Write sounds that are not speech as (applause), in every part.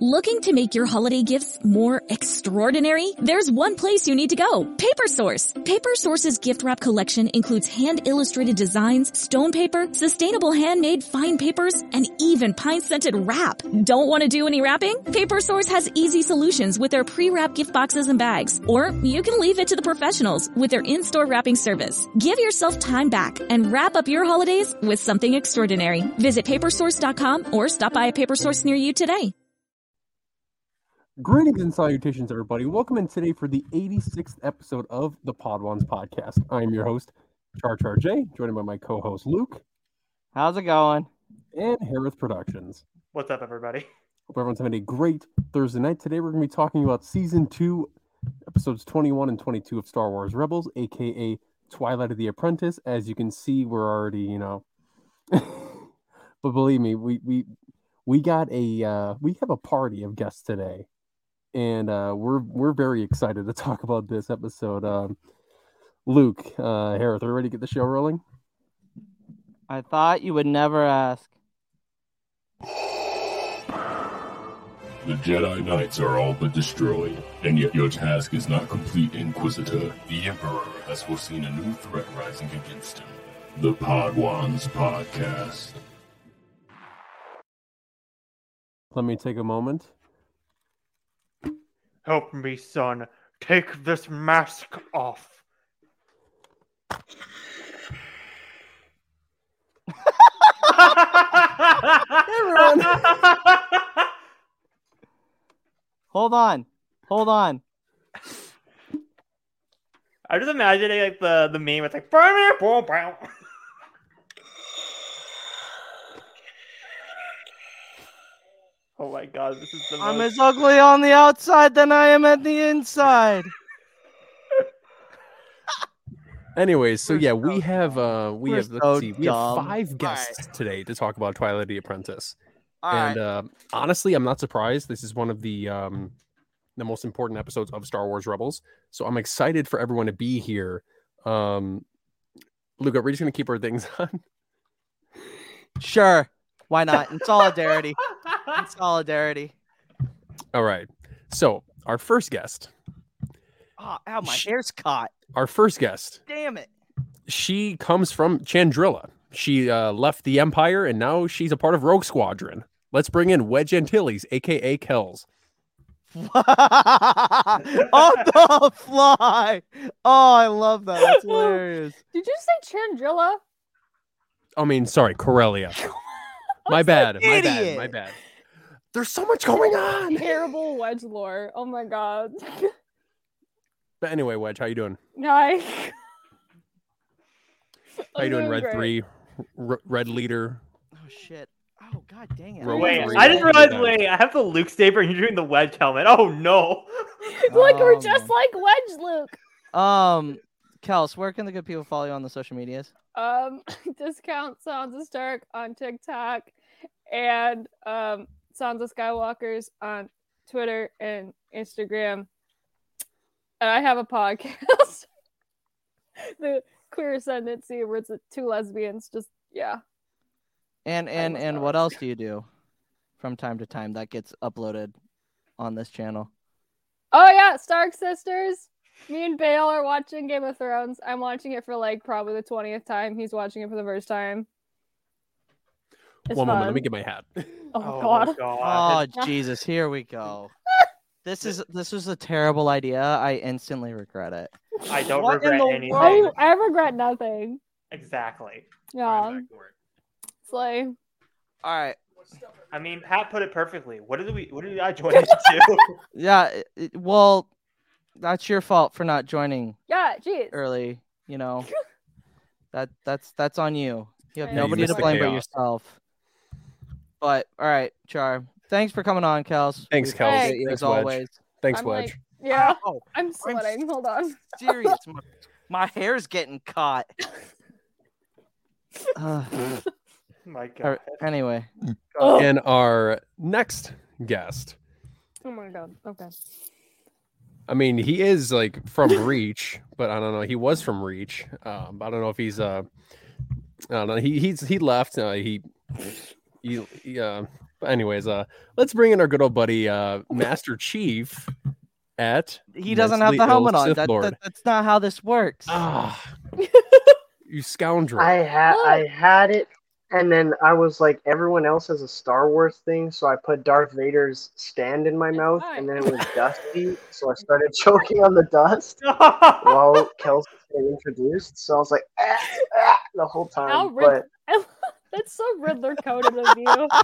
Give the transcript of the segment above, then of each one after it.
Looking to make your holiday gifts more extraordinary? There's one place you need to go. Paper Source. Paper Source's gift wrap collection includes hand-illustrated designs, stone paper, sustainable handmade fine papers, and even pine-scented wrap. Don't want to do any wrapping? Paper Source has easy solutions with their pre-wrap gift boxes and bags. Or you can leave it to the professionals with their in-store wrapping service. Give yourself time back and wrap up your holidays with something extraordinary. Visit papersource.com or stop by a paper source near you today. Greetings and salutations, everybody. Welcome in today for the 86th episode of the Podwans podcast. I am your host, Char Char J, joined by my co host, Luke, How's it going? and Hereth Productions. What's up, everybody? Hope everyone's having a great Thursday night. Today, we're going to be talking about season two, episodes 21 and 22 of Star Wars Rebels, aka Twilight of the Apprentice. As you can see, we're already, you know, (laughs) but believe me, we, we, we got a uh, we have a party of guests today and uh, we're we're very excited to talk about this episode. Um, Luke, uh, Hereth, are we ready to get the show rolling? I thought you would never ask. The Jedi Knights are all but destroyed, and yet your task is not complete, Inquisitor. The Emperor has foreseen a new threat rising against him. The Podwans Podcast. Let me take a moment. Help me, son. Take this mask off. (laughs) Hold on. Hold on. I'm just imagining like the the meme. It's like boom, boom, boom. Oh my god, this is the I'm most... as ugly on the outside than I am at the inside. (laughs) Anyways, so We're yeah, so we have uh we We're have let's so see, we have dumb. five guests today to talk about Twilight the Apprentice. All right. and uh, honestly, I'm not surprised. This is one of the um the most important episodes of Star Wars Rebels. So I'm excited for everyone to be here. Um Luca, we're just gonna keep our things (laughs) on? Sure. Why not? In solidarity. (laughs) In solidarity. All right. So our first guest, Oh, ow, my Sh- hair's caught. our first guest Damn it. she comes from Chandrila. She uh, left the Empire and now she's a part of Rogue Squadron. Let's bring in Wedge Antilles, aka Kels. (laughs) on the fly. Oh, I love that. That's (laughs) hilarious. Did you say Chandrila? I mean, sorry, Corellia. (laughs) my bad. My bad. idiot. My bad. There's so much going on. (laughs) Terrible wedge lore. Oh my god. But anyway, Wedge, how you doing? Nice. How you doing, Red Three, R- Red Leader? Oh shit. Oh god dang it. Rogue Wait, three. I just realized. Yeah. Wait, I have the Luke saber, and you're doing the wedge helmet. Oh no! (laughs) Look, we're Um, just like Wedge Luke. Um Kels, where can the good people follow you on the social medias? Um, (laughs) discount Sansa Stark on TikTok and um Sansa Skywalkers on Twitter and Instagram. And I have a podcast. (laughs) the Queer Ascendancy, where it's two lesbians. Just yeah. And and and that. what else do you do from time to time that gets uploaded on this channel? Oh yeah, Stark Sisters. Me and Bale are watching Game of Thrones. I'm watching it for like probably the twentieth time. He's watching it for the first time. It's One moment, let me get my hat. (laughs) Oh, oh, god. Oh (laughs) Jesus, here we go. (laughs) This is this was a terrible idea. I instantly regret it. I don't What regret the anything. world? I, I regret nothing. Exactly. Yeah, it's like All right. I mean, Pat put it perfectly. What did we? What did I join into? (laughs) Yeah. it- it- well, that's your fault for not joining yeah, jeez. early. You know. that that's that's on you. You have Yeah, you nobody missed to blame but yourself. But all right, Char. Thanks for coming on, Kels. Thanks, We Kels. appreciate you Thanks, as Wedge. always. Thanks, I'm Wedge. like, yeah, Ow, I'm sweating. Hold on. serious. (laughs) my, my hair's getting caught. (laughs) Uh, My God. right, anyway, Oh. And our next guest, Oh my god. Okay. I mean, he is like from Reach, but I don't know. He was from Reach. Um, I don't know if he's uh, I don't know. He he's he left. Uh, he he, he uh, But anyways, uh, let's bring in our good old buddy, uh, Master Chief. At He doesn't have the helmet on. That, that, that's not how this works. Ah, (laughs) you scoundrel! I had Look. I had it, and then I was like, everyone else has a Star Wars thing, so I put Darth Vader's stand in my mouth, and then it was dusty, so I started (laughs) choking on the dust (laughs) while Kelsey was introduced. So I was like, ah, ah, the whole How time. Rid- But That's so Riddler coded of you. (laughs)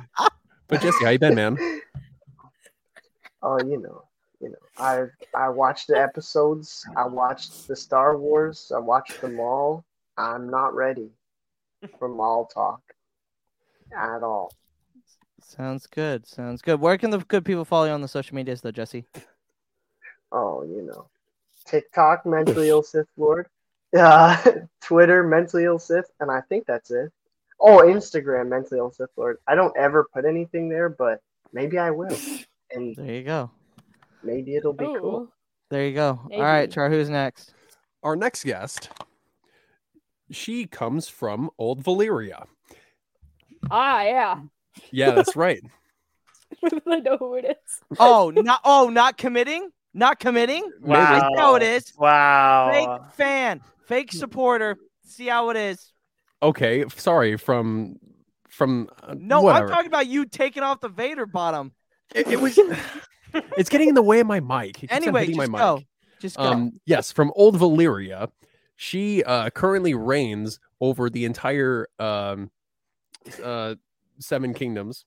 But Jesse, how you been, man? (laughs) oh, you know, you know, I I watched the episodes. I watched the Star Wars. I watched them all. I'm not ready for mall talk at all. Sounds good. Sounds good. Where can the good people follow you on the social medias, though, Jesse? oh, you know, TikTok, (laughs) mentally ill Sith Lord, uh, Twitter, mentally ill Sith, and I think that's it. Oh, Instagram, mentally ill Sith Lord. I don't ever put anything there, but maybe I will, and There you go. maybe it'll be cool. There you go. All right, Char. Who's next? Our next guest, she comes from Old Valyria. Ah, yeah. Yeah, that's right. (laughs) (laughs) I know who it is. Oh, not oh, not committing, not committing. I see how it is. Wow. Fake fan, fake supporter. See how it is. Okay, sorry from from uh, No, whatever. I'm talking about you taking off the Vader bottom. It, it was. (laughs) it's getting in the way of my mic. It Anyway, just my go. mic. Just go. Um, yes, from Old Valyria. She uh, currently reigns over the entire um, uh, Seven Kingdoms,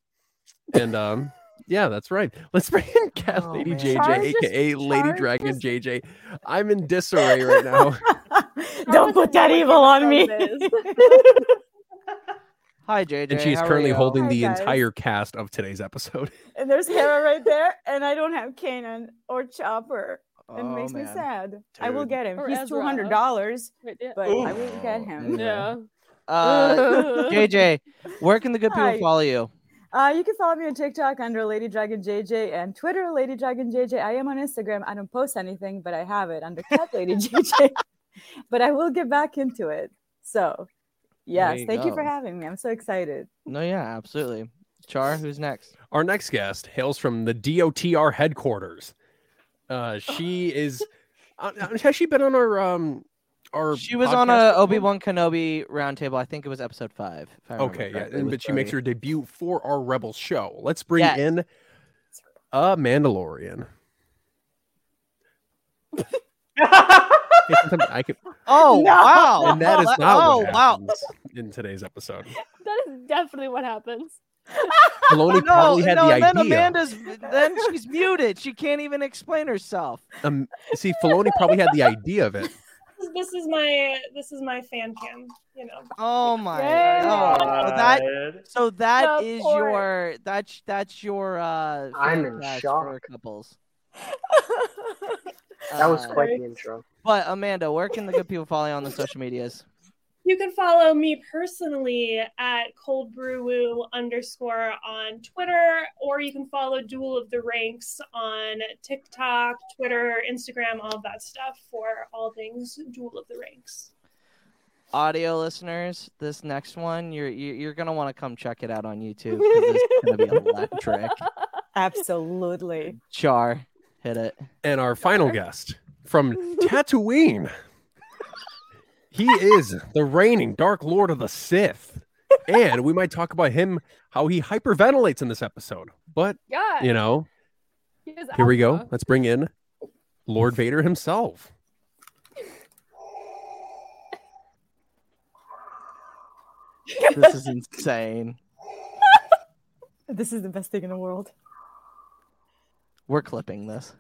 and um, yeah, that's right. Let's bring in Cat Oh, Lady man. JJ, Char just- aka Lady Char Dragon just- JJ. I'm in disarray right now. (laughs) Don't put that evil on me. (laughs) Hi, JJ. and she's how currently holding Hi, the guys. entire cast of today's episode. (laughs) and there's Hera right there, and I don't have Kanan or Chopper. It Oh, makes me man. sad. I will get him. Or He's two hundred dollars, Wait, yeah. but I will get him. yeah. Uh, (laughs) JJ, where can the good people Hi. follow you? Uh, you can follow me on TikTok under Lady Dragon JJ and Twitter Lady Dragon JJ. I am on Instagram. I don't post anything, but I have it under Cat Lady JJ. (laughs) but I will get back into it. So, yes, you thank you for having me. I'm so excited. No, yeah, absolutely. Char, who's next? Our next guest hails from the DOTR headquarters. Uh, (laughs) she is. Uh, has she been on our um our? She was on a? Obi Wan Kenobi roundtable. I think it was episode five. if I Okay, yeah, and, with but she makes her debut for our Rebel show. Let's bring Yes. in a Mandalorian. (laughs) Hey, sometimes I could, (laughs) Oh No! wow! and that is not oh what wow! happens in today's episode. (laughs) That is definitely what happens. (laughs) Filoni no, probably had no, the and then idea. Amanda's then she's muted. She can't even explain herself. Um, see, Filoni probably had the idea of it. this is my this is my fan cam you know Oh my Yeah. god! So that God. so that is Support. your that's that's your uh I'm in shock. for couples. That was Uh, quite the intro. But Amanda, where can the good people follow you on the social medias? you can follow me personally at cold brew woo underscore on twitter or you can follow duel of the ranks on tiktok twitter instagram all of that stuff for all things duel of the ranks Audio listeners, this next one you're you're, you're gonna want to come check it out on YouTube. 'cause It's gonna be (laughs) electric. Absolutely. Char, hit it. And our final guest from Tatooine. He is the reigning Dark Lord of the Sith. And we might talk about him, how he hyperventilates in this episode. But, God. you know, he is here we go. Let's bring in Lord Vader himself. This is insane. (laughs) This is the best thing in the world. We're clipping this.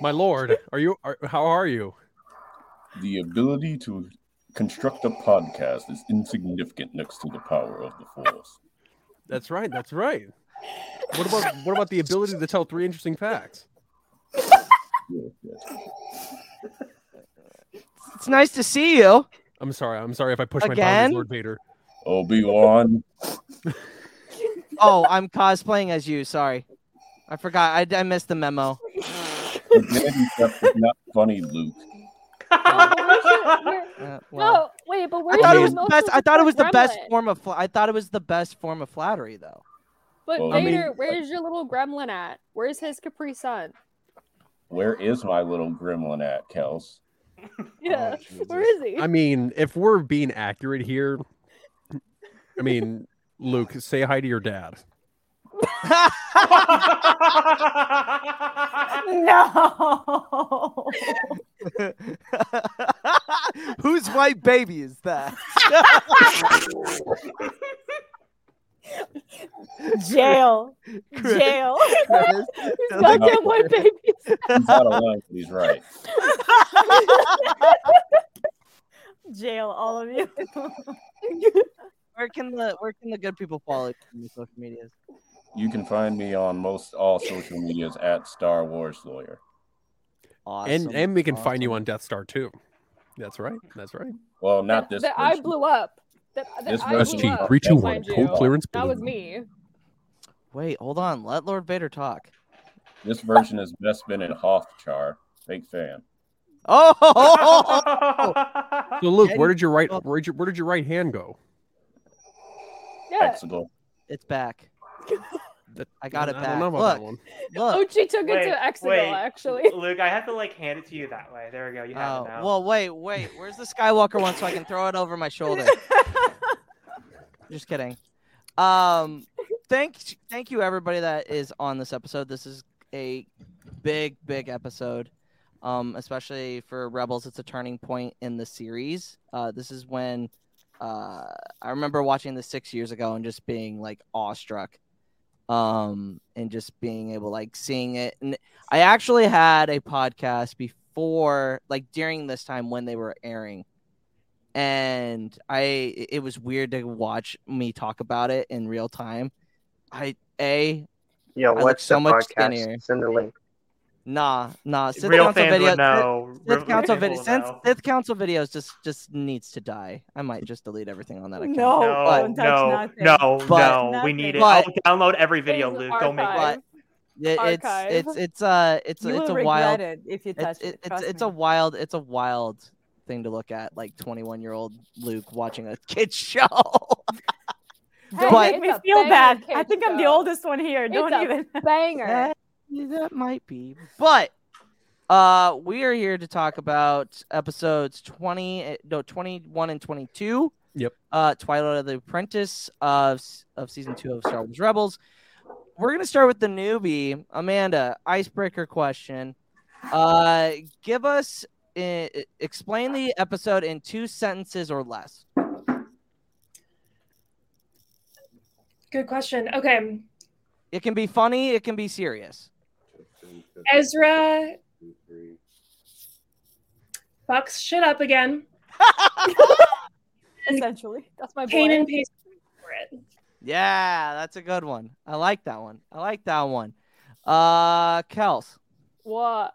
My lord, are you are, how are you? The ability to construct a podcast is insignificant next to the power of the Force. That's right, that's right. What about what about the ability to tell three interesting facts? Yes, yes. It's nice to see you. I'm sorry, I'm sorry if I push my Again? boundaries, Lord Vader. Obi Wan, (laughs) Oh, I'm cosplaying as you. Sorry, I forgot. I, I missed the memo. Daddy stuff is not funny, Luke. (laughs) Uh, well, No, wait, but I thought it was the best. I thought it was the best gremlin? form of. Fl- I thought it was the best form of flattery, though. But Well, I mean- where's your little gremlin at? Where's his Capri Sun? Where is my little gremlin at, Kels? (laughs) Yeah, Oh, where is he? I mean, if we're being accurate here, I mean, Luke, say hi to your dad. No. (laughs) Whose white baby is that? Jail. Jail. He's got them white babies. He's out of line, but he's right. (laughs) Jail, all of you. Where can the where can the good people follow you on the social medias? You can find me on most all social medias at Star Wars Lawyer. Awesome. and and we can find you on Death Star too. That's right. That's right. Well, not this. That I blew up. That, that This I version- blew up, three two one code clearance. That was me. Wait, hold on. Let Lord Vader talk. This version has best been in Hothchar. Big fan. Oh, (laughs) So Luke, where did your right where did your, where did your right hand go? Yeah. Exegol. it's back. That- I got it I back. don't know about Look, that one. look. Ochi took Wait, it to Exegol, wait. actually. Luke, I have to like hand it to you that way. There we go. You have Oh, it now. well, wait, wait. Where's the Skywalker one so I can throw it over my shoulder? (laughs) Just kidding. Um, thank thank you everybody that is on this episode. This is a big big episode. Um, especially for Rebels, it's a turning point in the series. Uh, this is when uh, I remember watching this six years ago and just being like awestruck, um, and just being able like seeing it. And I actually had a podcast before, like during this time when they were airing, and I it was weird to watch me talk about it in real time. I a yeah what's so the much podcast? thinner. Send the link. Nah, nah. Sith Real Council fans video, know. Sith, Real Sith Council fans video, since. Sith Council videos just just needs to die. I might just delete everything on that account. No, No, no, no, But- no. We need it. But- I'll download every video, It's Luke. Don't make archive. It, it's it's it's uh it's You it's a wild it if you it's touch it, it. it's trust it's me. a wild it's a wild thing to look at like 21 year old Luke watching a kids (laughs) show. Hey, but- make me feel bad. I kids think I'm the oldest one here. Don't a even. Banger. That, that might be. But uh we are here to talk about episodes 20 eh, no 21 and 22. Yep. Uh Twilight of the Apprentice of of season 2 of Star Wars Rebels. We're going to start with the newbie, Amanda, icebreaker question. Uh give us uh, explain the episode in two sentences or less. Good question. Okay. It can be funny, it can be serious. Ezra fucks shit up again. (laughs) Essentially. That's my boy. and pays for it. Yeah, that's a good one. I like that one. I like that one. Uh Kels, What?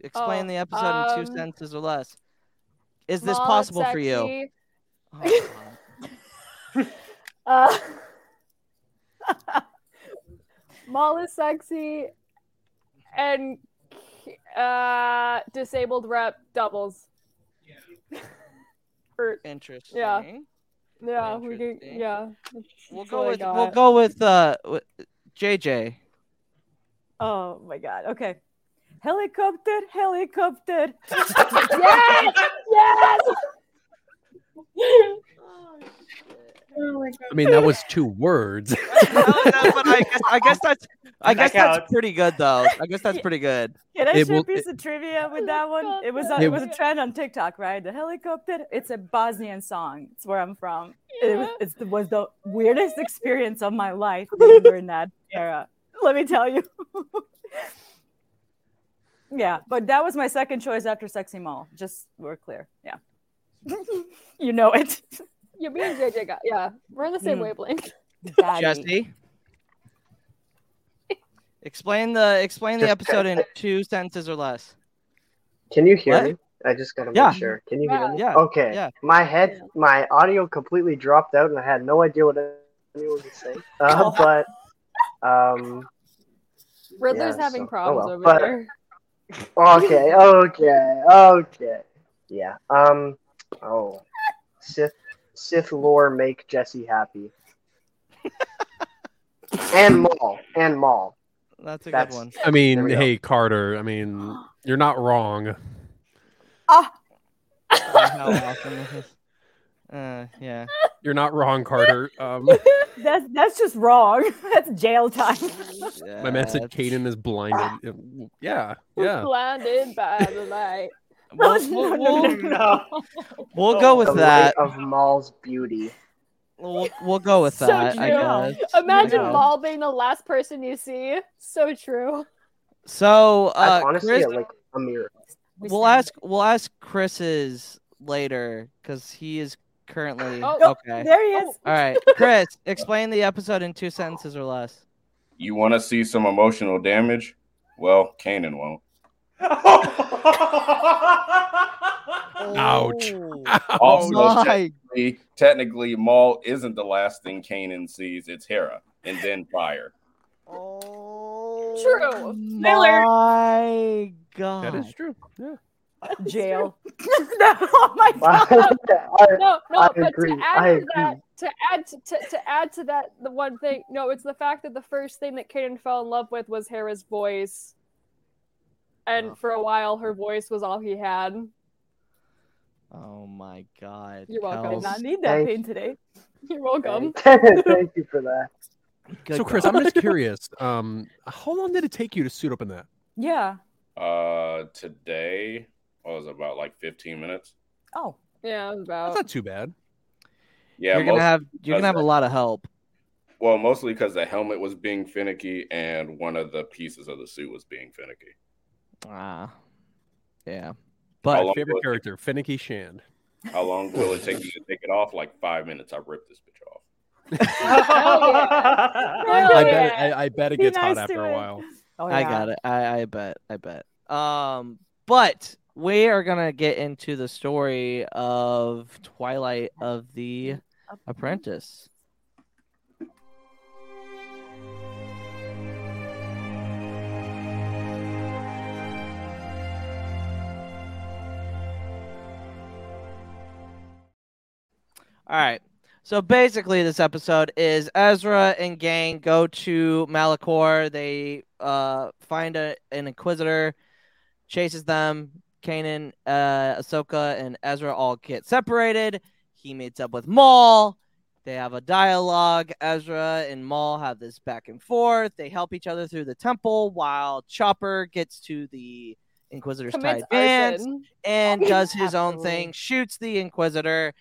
explain Oh, the episode in two um, sentences or less. Is this Small, possible for you? sexy. Oh, (laughs) Uh, (laughs) Maul is sexy, and uh, disabled rep doubles. Or- Interesting. Yeah. yeah, we can. Yeah, We'll go with we'll go with uh with JJ. Oh my god. Okay. Helicopter, helicopter. (laughs) yes, yes. Oh Oh my god. I mean, that was two words. (laughs) No, no, but I guess I guess (laughs) that's I That guess that's pretty good though. I guess that's pretty good. Can I It share will- a piece of trivia with oh that one? It was a, It it was a trend on TikTok, right? The helicopter. It's a Bosnian song. It's where I'm from. It was, it's, it was the weirdest experience of my life (laughs) during that era. Let me tell you. yeah, but that was my second choice after Sexy Maul. Just we're clear. Yeah. you know it. Yeah, me and JJ got. Yeah, we're on the same Mm. wavelength. Daddy. Jesse. (laughs) Explain the explain the Just- episode in two sentences or less. Can you hear What? me? I just gotta make sure. Can you Yeah. hear me? Yeah. Okay. Yeah. My head, my audio completely dropped out, and I had no idea what anyone was saying. Uh, (laughs) but um, Riddler's Yeah, having so- oh problems well, over but- there. okay, okay, okay. Yeah. Um. Oh, Sith Sith lore make Jesse happy. And (laughs) Maul. And Maul. That's a That's- good one. I mean, There we go. hey Carter. I mean, you're not wrong. Ah, How awesome this is. Uh, yeah. You're not wrong, Carter. Um, (laughs) that's that's just wrong. (laughs) That's jail time. my man said Yeah, Kanan is blinded. Yeah, yeah. Blinded by the light. (laughs) We'll, No, we'll, no, we'll, no. (laughs) we'll go with the that. of Maul's beauty. We'll, we'll go with So that. I guess. Imagine Yeah. Maul being the last person you see. So true. So, uh, honestly Chris, like a mirror. We we'll stand. ask we'll ask Chris's later because he is currently Oh, okay. There he is. All right, (laughs) Chris, explain the episode in two sentences or less. You want to see some emotional damage? Well, Kanan won't. Ouch. Oh, Also, technically, technically, Maul isn't the last thing Kanan sees. It's Hera, and then fire. Oh, True. Miller. My God. That is true. Yeah. Jail. (laughs) oh my (laughs) god. I, No, no, I but agree, to add I to that, to add to, to, to add to that, the one thing, no, it's the fact that the first thing that Kanan fell in love with was Hera's voice, and Oh. for a while, her voice was all he had. Oh my God. You're welcome. Did Kels. not need that Thank- pain today. (laughs) You're welcome. (laughs) Thank you for that. Good so, Chris, God. I'm just (laughs) curious. Um, how long did it take you to suit up in that? Yeah. Uh, today was about like 15 minutes. Oh. Yeah, it was That's not too bad. Yeah, you're gonna have you're gonna have a lot of help. well, mostly because the helmet was being finicky and one of the pieces of the suit was being finicky. Ah, yeah. But Favorite will it- character, Finicky Shand. How long will it take (laughs) you to take it off? Like five minutes. I ripped this bitch off. Hell (laughs) I yeah. bet. It, I, I bet it Be gets hot after to a while. Oh, I got it. I, I bet. I bet. Um, but we are gonna get into the story of Twilight of the Apprentice. All right. So basically, this episode is Ezra and gang go to Malachor. They uh, find a, an Inquisitor, chases them. Kanan, uh, Ahsoka, and Ezra all get separated. He meets up with Maul. They have a dialogue. Ezra and Maul have this back and forth. They help each other through the temple while Chopper gets to the Inquisitor's tied bands and (laughs) does his own thing, shoots the Inquisitor.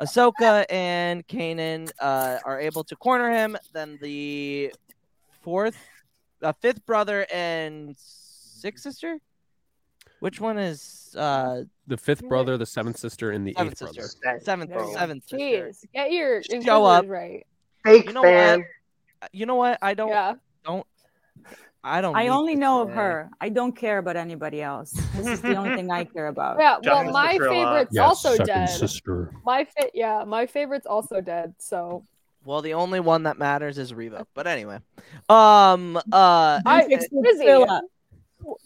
Ahsoka and Kanan uh, are able to corner him. Then the fourth, uh, fifth brother and sixth sister. Which one is uh The fifth brother, the seventh sister, and the seventh eighth brother. sister? Seventh, There you go. seventh sister. Jeez, get your Show up. right. Fake You know fan. what? You know what? I don't. Yeah. Don't. I don't. I only to know of her. I don't care about anybody else. This is the only thing I care about. Yeah, well, Justice my favorite's Yes, also second dead. sister. My fa- yeah, my favorite's also dead. So Well, the only one that matters is Reva. But anyway, um, uh, I Fix the Quizzy. Trilla.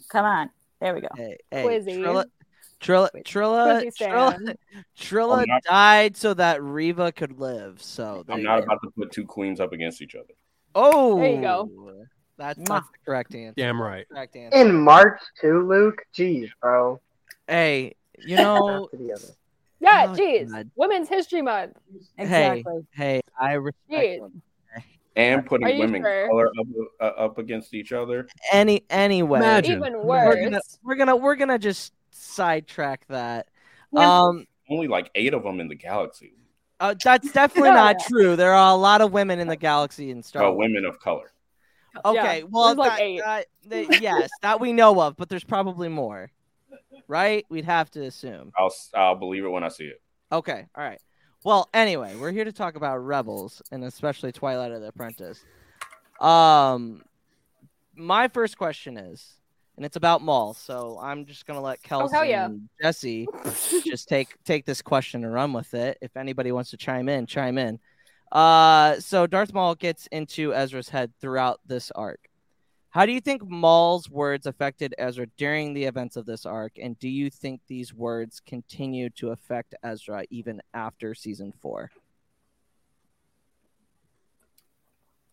Come on. There we go. Hey, hey, Quizzy. Trilla, Trilla, Trilla, Quizzy Trilla, Trilla not- died so that Reva could live. So I'm not go. about to put two queens up against each other. Oh, There you go. That's, Mwah. that's the correct answer. Damn right. Correct answer. In March too, Luke. Jeez, bro. Hey, you know, After the other. yeah, Oh, jeez, God. Women's History Month. Exactly. hey, I respect And putting you women sure? color up, uh, up against each other. Any anyway. Imagine. Even We're worse. gonna we're gonna we're gonna just sidetrack that. Yeah. Um, Only like eight of them in the galaxy. uh, that's definitely (laughs) Yeah. not true. There are a lot of women in the galaxy in Star Oh, Wars. women of color. Okay, Yeah, well, there's like eight. that- that- (laughs) yes, that we know of, but there's probably more, right? We'd have to assume. I'll I'll believe it when I see it. Okay, all right. Well, anyway, we're here to talk about Rebels and especially Twilight of the Apprentice. Um, my first question is, and it's about Maul, so I'm just gonna let Kelsey Oh, yeah. and Jesse (laughs) just take take this question and run with it. If anybody wants to chime in, chime in. Uh, so Darth Maul gets into Ezra's head throughout this arc. How do you think Maul's words affected Ezra during the events of this arc, and do you think these words continue to affect Ezra even after season four?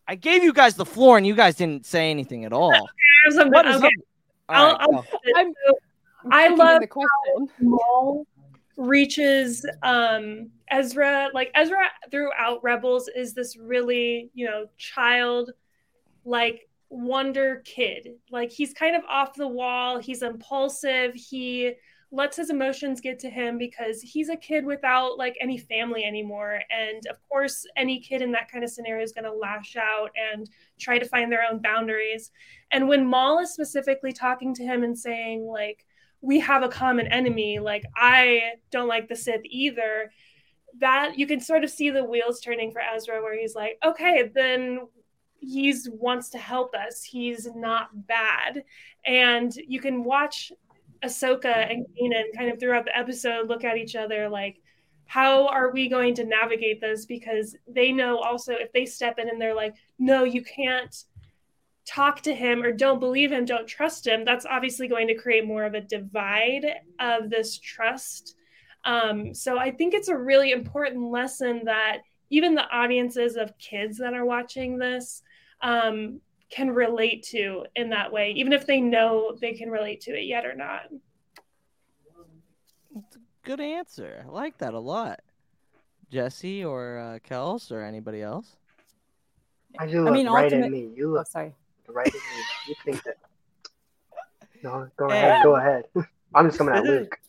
I gave you guys the floor and you guys didn't say anything at all. (laughs) I. What is okay. up? I'll, I'll. I'm- I thinking of love the question. Maul reaches um Ezra like Ezra throughout Rebels is this really, you know, child like wonder kid. Like he's kind of off the wall, he's impulsive, he lets his emotions get to him because he's a kid without like any family anymore. And of course any kid in that kind of scenario is going to lash out and try to find their own boundaries. And when Maul is specifically talking to him and saying like we have a common enemy like i don't like the sith either. That you can sort of see the wheels turning for ezra where he's like okay then he's wants to help us. He's not bad. And you can watch ahsoka and kanan kind of throughout the episode look at each other like how are we going to navigate this? Because they know also if they step in and they're like no you can't talk to him or don't believe him, don't trust him, that's obviously going to create more of a divide of this trust. Um, so I think it's a really important lesson that even the audiences of kids that are watching this um, can relate to in that way, even if they know they can relate to it yet or not. Good answer. I like that a lot. Jesse or uh, Kels or anybody else? I you I look mean, right ultimate- at me. You Oh, look sorry. Right at me. You think that? (laughs) No, go Hey. ahead. Go ahead. (laughs) I'm just coming at This is- Luke.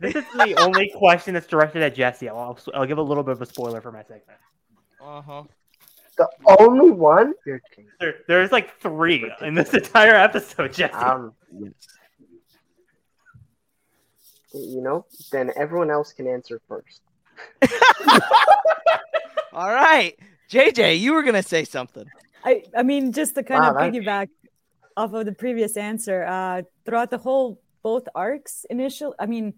This is the only question that's directed at Jesse. I'll, I'll give a little bit of a spoiler for my segment. Uh huh. The only one. There, there's like three in this entire episode, Jesse. Um, you know, then everyone else can answer first. (laughs) All right, JJ, you were gonna say something. I, I mean, just to kind Wow, of that- piggyback off of the previous answer, uh, throughout the whole both arcs, initial, I mean,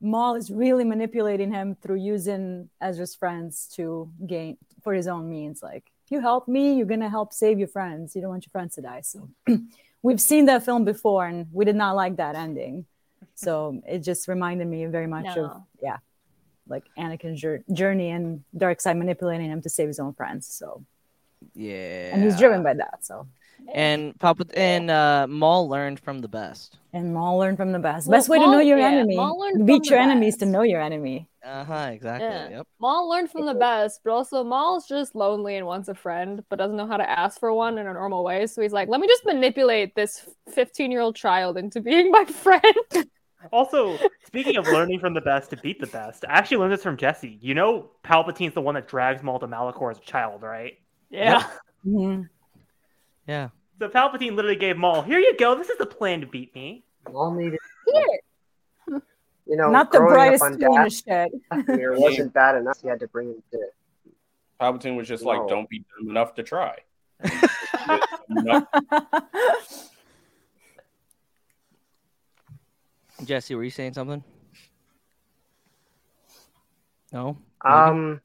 Maul is really manipulating him through using Ezra's friends to gain for his own means. Like, if you help me, you're gonna help save your friends. You don't want your friends to die. So, (clears throat) we've seen that film before, and we did not like that ending. So it just reminded me very much of yeah, like Anakin's journey and dark side manipulating him to save his own friends. So Yeah. and he's driven by that. So And Papa and uh, Maul learned from the best. and Maul learned from the best. Well, best way to know your yeah, enemy. Maul learned Beat from your the enemies to know your enemy. Uh huh. Exactly. Yeah. Yep. Maul learned from the best, but also Maul's just lonely and wants a friend, but doesn't know how to ask for one in a normal way. So he's like, let me just manipulate this 15 year old child into being my (laughs) friend. Also, speaking of learning from the best to beat the best, I actually learned this from Jesse. You know, Palpatine's the one that drags Maul to Malachor as a child, right? Yeah. Mhm. Yeah. So Palpatine literally gave Maul, "Here you go. This is the plan to beat me." All needed. Here. (laughs) You know, Not the growing brightest up on tool in the shed. Dathomir wasn't (laughs) bad enough. He had to bring him to it. Palpatine was just like, "Don't be dumb enough to try." Enough- (laughs) Jesse, were you saying something? No. Um,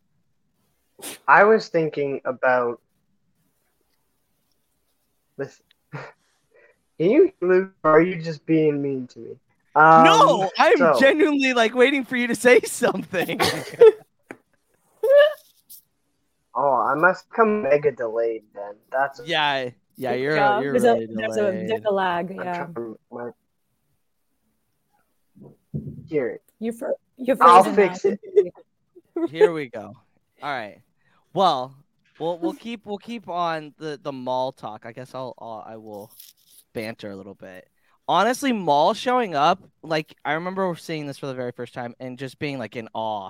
I was thinking about this. (laughs) Can you, Luke, or are you just being mean to me? Um, no, I'm so- genuinely like waiting for you to say (laughs) something. (laughs) Oh, I must come mega delayed then. That's yeah. Yeah. You're Yeah, you're there's a, really there's a, delayed. there's a lag. Yeah, my... Here, you fr- you're I'll fix it. Here we go. All right. Well, we'll we'll (laughs) keep we'll keep on the the mall talk. I guess I'll, I'll I will banter a little bit. Honestly, Maul showing up like I remember seeing this for the very first time and just being like in awe.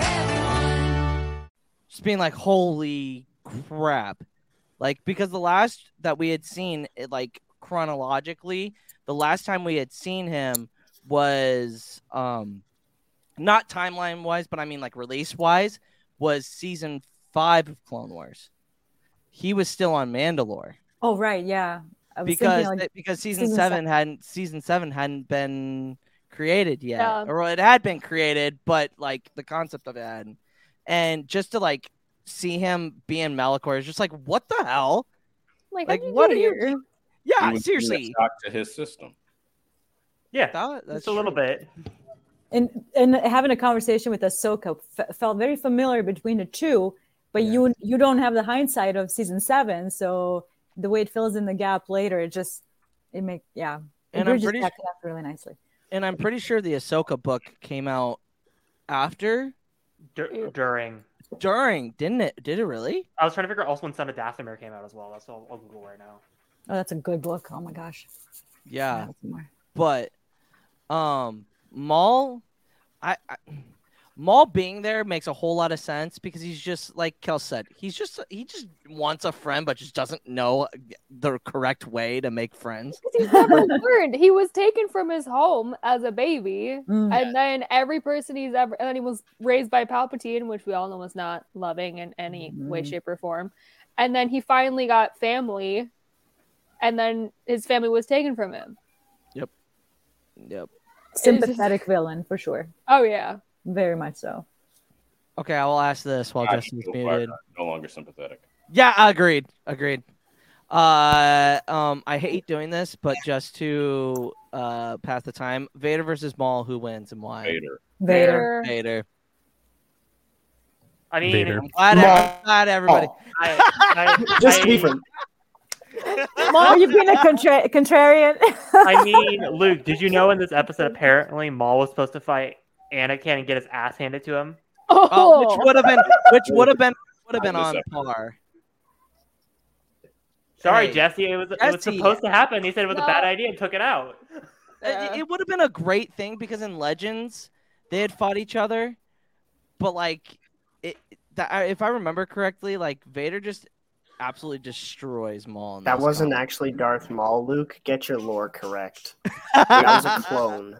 Just being like, holy crap. Like, because the last that we had seen, it, like, chronologically, the last time we had seen him was, um, not timeline wise, but I mean, like, release wise, was season five of Clone Wars. He was still on Mandalore Oh right, yeah. Because thinking, like, because season, season seven se- hadn't season seven hadn't been created yet, Yeah. or it had been created, but like the concept of it hadn't. And just to like see him being Malachor is just like, what the hell? Like, Like, what get are you- Yeah, He was being a seriously. shock to his system. Yeah, That- just a little bit. and and having a conversation with Ahsoka f- felt very familiar between the two, but you you don't have the hindsight of season seven, so the way it fills in the gap later, it just it make yeah, it And I'm bridges pretty that really nicely. And I'm pretty sure the Ahsoka book came out after Dur- during. during, didn't it? Did it really? I was trying to figure out also when Son of Dathomir came out as well. That's all I'll Google right now. Oh, that's a good book. Oh my gosh. Yeah. that's. But um Maul I, I Maul being there makes a whole lot of sense because he's just like Kel said, he's just he just wants a friend but just doesn't know the correct way to make friends. He's never (laughs) learned. He was taken from his home as a baby, Mm. and then every person he's ever, and then he was raised by Palpatine, which we all know was not loving in any way, Mm-hmm. Mhm. shape, or form. And then he finally got family, and then his family was taken from him. Yep. Yep. Sympathetic villain for sure. Oh yeah. Very much so. Okay, I will ask this while I Justin's muted. no longer sympathetic. Yeah, agreed. Agreed. Uh, um, I hate doing this, but just to uh pass the time, Vader versus Maul, who wins and why? Vader. Vader. Vader. I mean, Vader. I'm glad, Maul. I'm glad everybody. I, I, (laughs) Just I, different. Are you being a contra- contrarian? I mean, Luke, did you know in this episode apparently Maul was supposed to fight Anakin and get his ass handed to him? Oh, oh, which would have been which would have been would have been on this par. Sorry, Hey, Jesse, it was it was supposed to happen. He said it was a bad idea and took it out. Uh, it, it would have been a great thing because in Legends they had fought each other, but like it, that, if I remember correctly, like Vader just absolutely destroys Maul. in That wasn't comic. actually Darth Maul, Luke. Get your lore correct. (laughs) That was a clone.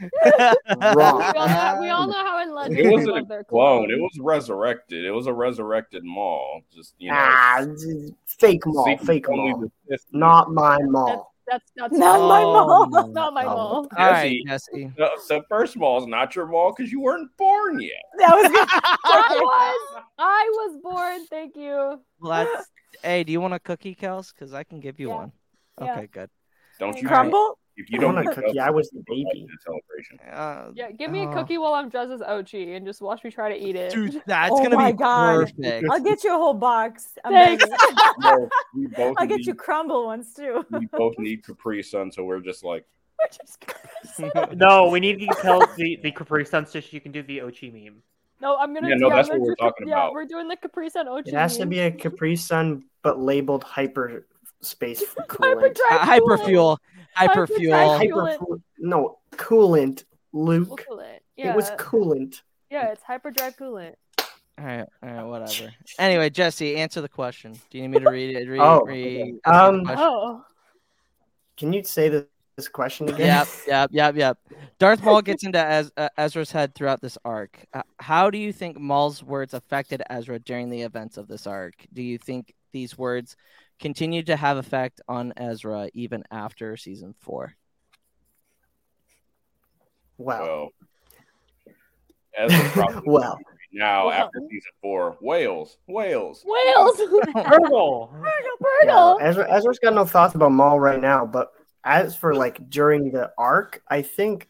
We all, know, we all know how in Legends It they wasn't love a their clone. It was resurrected. It was a resurrected Maul. Just you know, Ah, fake Maul. fake mall. Maul. Not my That's that's that's Not my Oh, Maul. (laughs) not my. Maul. All right, Jesse. Jesse. No, so first of all, it's not your Maul because you weren't born yet. (laughs) That was (laughs) I was I was born. Thank you. Well, that's. hey, do you want a cookie, Kels? Because I can give you Yeah. one. Yeah. Okay, good. Don't you? crumble. If you I don't want a cookie. up I was the baby. it's a celebration. Uh, Yeah, give me a Oh. cookie while I'm dressed as Ochi and just watch me try to eat it. dude, (laughs) that's Oh gonna my be God. perfect. I'll get you a whole box. I'm Thanks. begging. (laughs) No, we both I'll get need, you crumble ones too. we (laughs) both need Capri Sun, so we're just like, No, we need to tell the the Capri Sun so you can do the Ochi meme. No, I'm gonna. Yeah, no, I'm that's what we're do Cap- talking yeah, about. we're doing the Capri Sun Ochi. It has to be a Capri Sun, but labeled hyper space for (laughs) coolant. dry Uh, hyper coolant. fuel, hyper Hyper fuel. dry Hyper Coolant. fu- no coolant, Luke. Coolant. Yeah, It was coolant. yeah, it's hyperdrive coolant. All right, all right, whatever. Anyway, Jesse, answer the question. Do you need me to read it? Read, (laughs) Oh, read, okay. ask you the Um. Oh, Can you say this, this question again? Yep, (laughs) yep, yep, yep. Darth Maul gets into Ez- uh, Ezra's head throughout this arc. Uh, how do you think Maul's words affected Ezra during the events of this arc? Do you think these words continue to have effect on Ezra even after season four? Wow. well, Ezra (laughs) probably Well. now Well. after season four, Wales, Wales. whales! Purple. Yeah, Purrgil! Ezra, Ezra's got no thoughts about Maul right now, but as for like during the arc, I think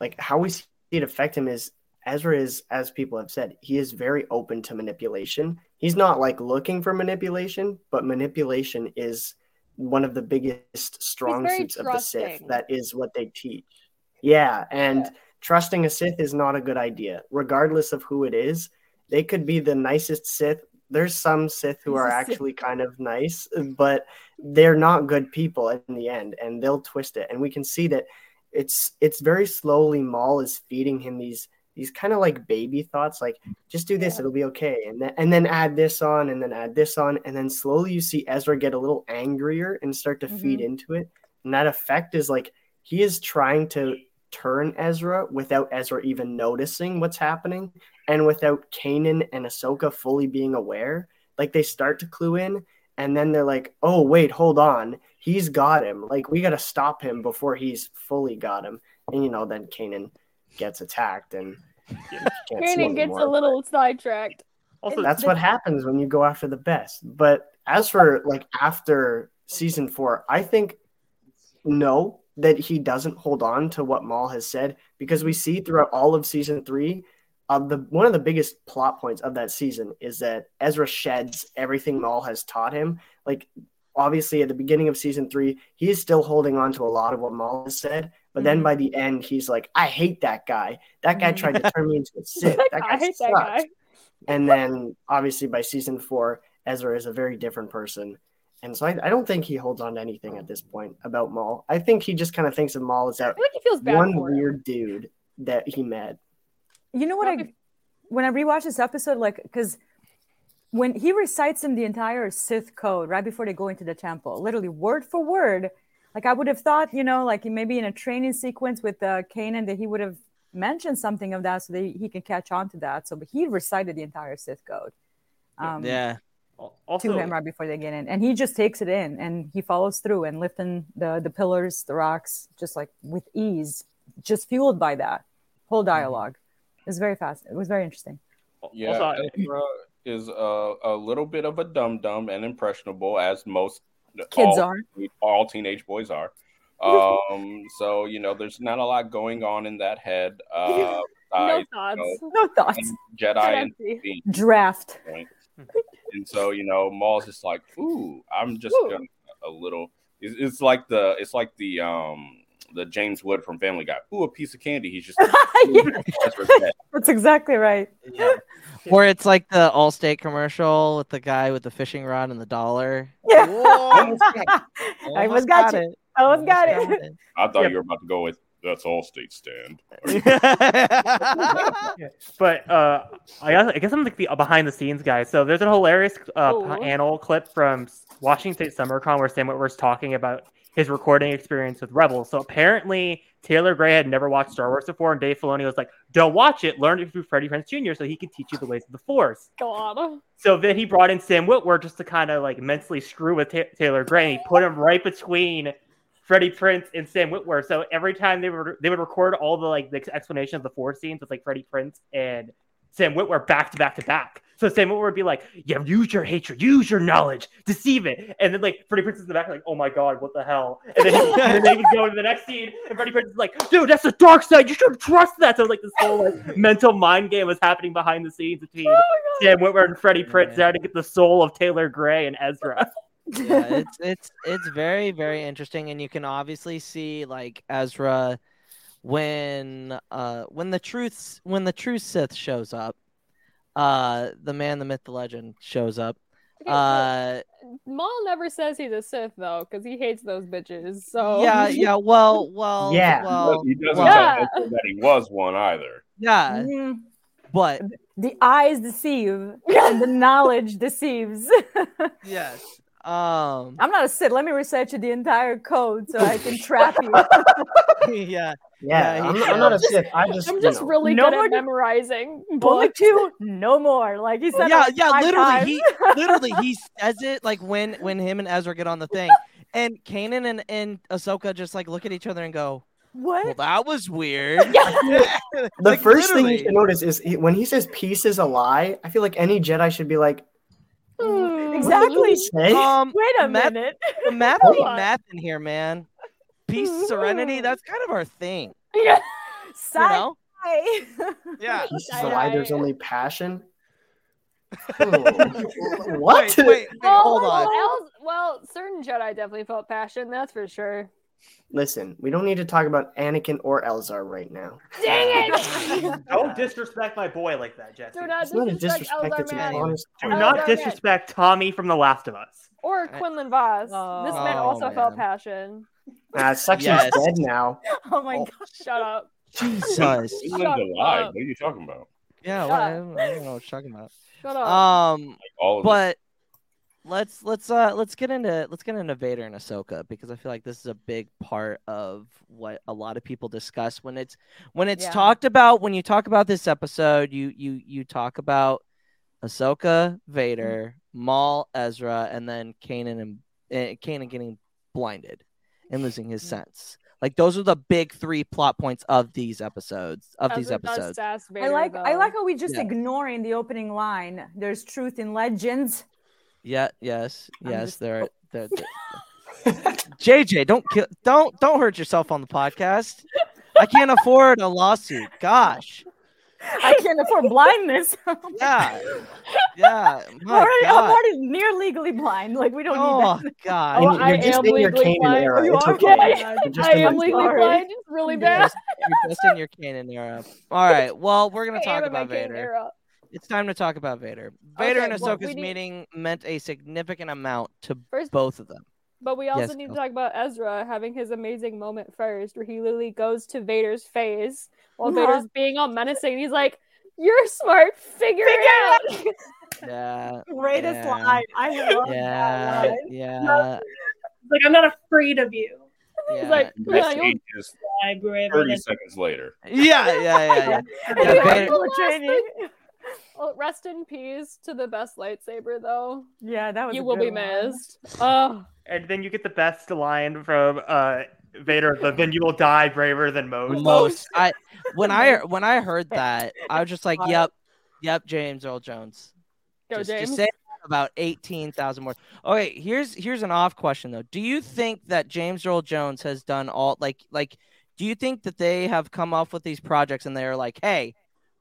like how we see it affect him is Ezra is, as people have said, he is very open to manipulation. He's not like looking for manipulation, but manipulation is one of the biggest strong suits of the Sith. That is what they teach. Yeah, and trusting a Sith is not a good idea, regardless of who it is. They could be the nicest Sith. There's some Sith who are actually kind of nice, but they're not good people in the end, and they'll twist it. And we can see that it's it's very slowly Maul is feeding him these these kind of like baby thoughts, like just do this, it'll be okay, and then and then add this on, and then add this on, and then slowly you see Ezra get a little angrier and start to feed mm-hmm. into it, and that effect is like he is trying to turn Ezra without Ezra even noticing what's happening, and without Kanan and Ahsoka fully being aware. Like they start to clue in, and then they're like, "Oh wait, hold on, he's got him. Like we got to stop him before he's fully got him." And you know, then Kanan gets attacked, and you Kanan gets anymore. a little sidetracked. Also, That's what happens when you go after the best. But as for like after season four, I think no, that he doesn't hold on to what Maul has said because we see throughout all of season three, uh, the one of the biggest plot points of that season is that Ezra sheds everything Maul has taught him. Like obviously at the beginning of season three, he is still holding on to a lot of what Maul has said. But then mm-hmm. by the end, he's like, I hate that guy. That guy tried to turn me into a (laughs) Sith. That guy I hate that guy. And then obviously by season four, Ezra is a very different person. And so I, I don't think he holds on to anything at this point about Maul. I think he just kind of thinks of Maul as that like he feels bad one for him. weird dude that he met. You know what I when I rewatch this episode, like because when he recites him the entire Sith code right before they go into the temple, literally word for word, like I would have thought, you know, like maybe in a training sequence with uh, Kanan that he would have mentioned something of that so that he can catch on to that. So, but he recited the entire Sith code. Um, yeah. Also, to him right before they get in, and he just takes it in and he follows through and lifting the the pillars, the rocks, just like with ease, just fueled by that whole dialogue. It was very fast. It was very interesting. Yeah, Also, Ezra is a, a little bit of a dum dum and impressionable, as most Kids all, are. All teenage boys are. (laughs) Um, so you know, there's not a lot going on in that head. Uh, (laughs) No thoughts. you know, No thoughts. Jedi and Draft. (laughs) And so you know, Maul's just like, "Ooh, I'm just Ooh. gonna a little." It's, it's like the it's like the um the James Wood from Family Guy. Ooh, a piece of candy. He's just (laughs) Yeah. That's exactly right. Or it's like the Allstate commercial with the guy with the fishing rod and the dollar. Yeah. Almost I Almost (laughs) almost got, got you. it. I almost got Almost it. it. (laughs) I thought Yep. you were about to go with that's all state stand. Yeah. But uh, I guess, I guess I'm like the behind the scenes guy. So there's a hilarious uh, Oh. panel clip from Washington State SummerCon where Sam Witwer's talking about his recording experience with Rebels. So apparently Taylor Gray had never watched Star Wars before, and Dave Filoni was like, "Don't watch it. Learn it through Freddie Prinze Jr. so he can teach you the ways of the Force." God. So then he brought in Sam Witwer just to kind of like mentally screw with Ta- Taylor Gray. And he put him right between Freddie Prinze and Sam Witwer. So every time they would they would record all the like the explanation of the four scenes with like Freddie Prinze and Sam Witwer back to back to back. So Sam Witwer would be like, "Yeah, use your hatred, use your knowledge, deceive it," and then like Freddie Prinze is in the back like, "Oh my god, what the hell?" And then, he, and then they would go into the next scene, and Freddie Prinze is like, "Dude, that's the dark side. You should trust that." So like this whole like (laughs) mental mind game was happening behind the scenes between Sam Witwer and Freddie Prinze trying to get the soul of Taylor Gray and Ezra. (laughs) yeah, it's it's it's very very interesting, and you can obviously see like Ezra when uh when the truth when the true Sith shows up, uh the man, the myth, the legend shows up. Okay, Uh Maul never says he's a Sith though, because he hates those bitches. So yeah yeah well well (laughs) Yeah. well he doesn't well, Yeah. tell Ezra that he was one either. yeah Mhm. but The eyes deceive and the knowledge deceives. (laughs) yes um I'm not a Sith. Let me recite you the entire code so I can trap you. (laughs) yeah Yeah, Yeah, I'm, he I'm not a said- Sith. I just, I'm just know, really No good more at memorizing Bullet two, (laughs) no more. Like he said. yeah like yeah literally times. he (laughs) literally he says it like when when him and Ezra get on the thing and Kanan and and Ahsoka just like look at each other and go well what? that was weird the Like, first thing you should notice is he, when he says peace is a lie, I feel like any Jedi should be like. Exactly. um Wait a Matt- minute. the math Hold math in here man peace (laughs) serenity that's kind of our thing Yeah. (laughs) you Sci- know yeah (laughs) peace is I- a there's only passion. Hmm. what? wait, wait, wait, Well, hold on well, well, certain Jedi definitely felt passion. That's for sure. Listen, we don't need to talk about Anakin or Elzar right now. Dang it! (laughs) Don't disrespect my boy like that, Jesse. Do not It's not a disrespect disrespect, Elzar it's Man. Do not Elzar Mann. disrespect Tommy from The Last of Us. Or Quinlan Vos. this man Oh, also felt passion. (laughs) Uh, section's Yes. dead now. (laughs) Oh my god. Shut up. Jesus. England's Shut alive. up. What are you talking about? Yeah, Shut what. I don't I don't know what you're talking about. Shut up. Um, Like all of it. but let's let's uh let's get into let's get into Vader and Ahsoka because I feel like this is a big part of what a lot of people discuss when it's when it's Yeah. talked about when you talk about this episode you you you talk about Ahsoka, Vader, Maul, Ezra, and then Kanan and uh, Kanan getting blinded and losing his sense. Like those are the big three plot points of these episodes of these Ezra does episodes. sass I Vader, like I like how we just Yeah. ignore in the opening line. There's truth in legends. Yeah, yes, yes. just- There, oh. there, there- (laughs) JJ, don't kill, don't, don't hurt yourself on the podcast. I can't afford a lawsuit. Gosh, I can't afford blindness. (laughs) yeah, yeah. I'm My already, I'm already near legally blind. Like we don't Oh need that. God. Oh, You're I just am in your legally blind. era. You It's are okay. blind. You're just I in am legally Sorry. blind. It's really You're bad. just, you're just in your canon era. All right. Well, we're gonna talk am in my about Kanan Vader. Era. It's time to talk about Vader. Vader Okay, and well, Ahsoka's we need- meeting meant a significant amount to First, both of them. but we also Yes, need to talk about Ezra having his amazing moment first, where he literally goes to Vader's face while Yeah. Vader's being all menacing. And he's like, "You're smart. Figure, it out." (laughs) Yeah. Greatest Yeah. line. I love Yeah. that line. Yeah. Like I'm not afraid of you. (laughs) Yeah. He's like, "Yeah, you'll changes I brave 30 seconds later. Yeah. Yeah. Yeah. Yeah. (laughs) He's Yeah, Vader- "The last thing- Well, rest in peace to the best lightsaber, though. Yeah, that was. You a will good be one. missed. Oh, And then you get the best line from uh, Vader, but then you will die braver than most. most i (laughs) when i when i heard that i was just like yep yep james earl jones go just, James. just say about 18000 more okay here's here's an off question though do you think that james earl jones has done all like like do you think that they have come off with these projects and they're like hey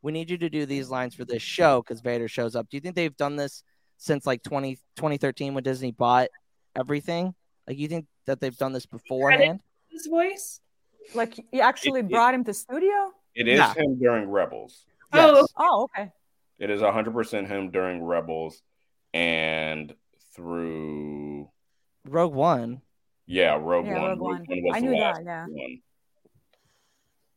we need you to do these lines for this show because vader shows up do you think they've done this since like 20 2013 when disney bought everything like you think that they've done this beforehand His voice. Like you actually It- it- brought him to studio. It is Yeah. him during Rebels. Oh, Yes. Oh, okay. It is 100% him during Rebels and through, rogue one yeah, Rogue Yeah, One. Rogue One. was I knew that, yeah. one.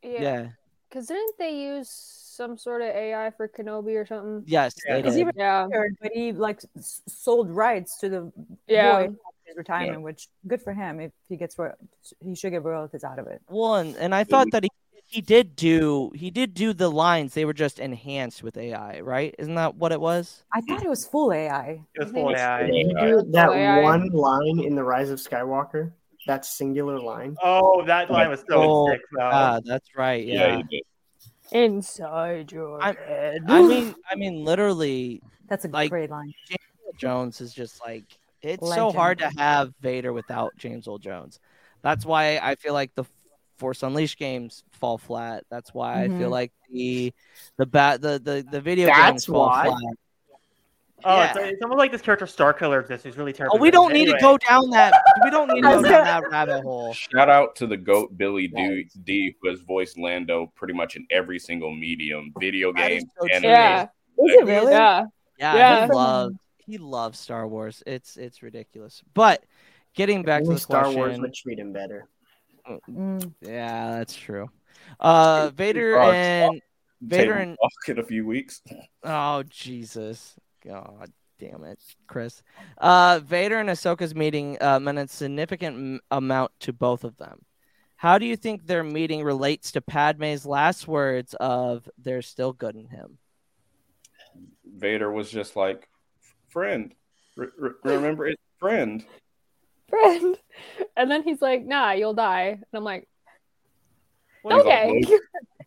yeah. Because didn't they use some sort of AI for Kenobi or something? Yes, they He's did. even Yeah. retired, but he like sold rights to the Yeah. voice after his retirement, which good for him. If he gets ro- he should get royalties out of it. Well, and, and I thought that he he did do he did do the lines. They were just enhanced with AI, right? Isn't that what it was? I thought it was full AI. It was full AI. Did you do that yeah. one line in the Rise of Skywalker? That singular line. Oh, that line was so Oh, sick, though. Ah, that's right. Yeah, Yeah. Inside your I- head. I mean, I mean, literally, That's a Like- great line. James Earl Jones is just like it's so hard to have Vader without James Earl Jones. That's why I feel like the Force Unleashed games fall flat. That's why I feel Mhm. like the the bat the, the the video That's games fall why. flat. Oh, Yeah. it's, it's almost like this character Starkiller exists. He's really terrible. Oh, we don't need Anyway. to go down that. We don't need to go down (laughs) that rabbit hole. Shout out to the GOAT Billy Dee, D who has voiced Lando pretty much in every single medium, video That is game, so anime. Yeah. Is it He really? Yeah. Yeah, Yeah. he loves he loves Star Wars. It's it's ridiculous. But getting back to the Star question, Wars would treat him better. Mm. yeah, that's true. Uh, Vader and Vader and in a few weeks. oh Jesus, God damn it, Chris. Uh, Vader and Ahsoka's meeting uh, meant a significant m- amount to both of them. How do you think their meeting relates to Padme's last words of "There's still good in him"? Vader was just like, friend. Re- re- (laughs) remember it, friend. Friend. And then he's like, nah, you'll die. And I'm like, He's like, okay. "Well,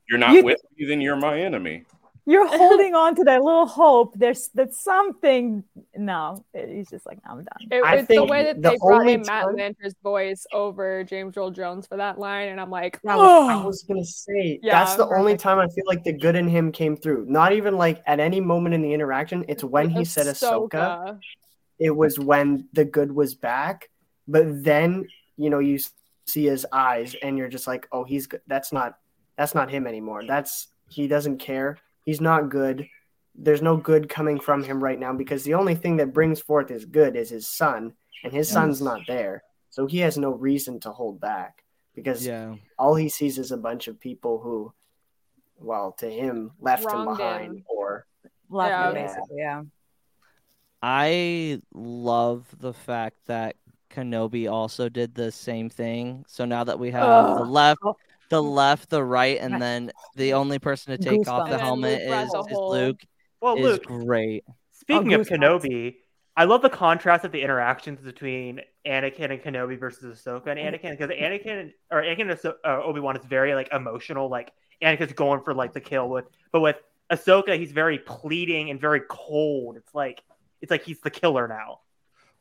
you're not (laughs) You- with me, then you're my enemy. You're (laughs) holding on to that little hope. There's that something. No, he's just like, I'm done. It, I it's the way that the they brought only in Matt time- Lanter's voice over James Earl Jones for that line, and I'm like, That was, I oh, was gonna say Yeah, that's the only time I feel like the good in him came through. Not even like at any moment in the interaction. It's when he said Ahsoka. Ahsoka. It was when the good was back. But then you know you see his eyes and you're just like, oh, he's good. That's not that's not him anymore. That's he doesn't care. He's not good. There's no good coming from him right now because the only thing that brings forth his good is his son, and his Yes. son's not there. So he has no reason to hold back because Yeah. all he sees is a bunch of people who, well, to him, left him behind him. or Left Yeah. me, basically, yeah. I love the fact that Kenobi also did the same thing. So now that we have the Ugh. left, oh. The left, the right, and then the only person to take off the helmet Luke is, the is Luke. Well, is Luke, great. speaking Oh, of Kenobi, I love the contrast of the interactions between Anakin and Kenobi versus Ahsoka and Anakin because Anakin or Anakin and Ahso- uh, Obi Wan is very like emotional. Like Anakin's going for like the kill with, but with Ahsoka, he's very pleading and very cold. It's like it's like he's the killer now.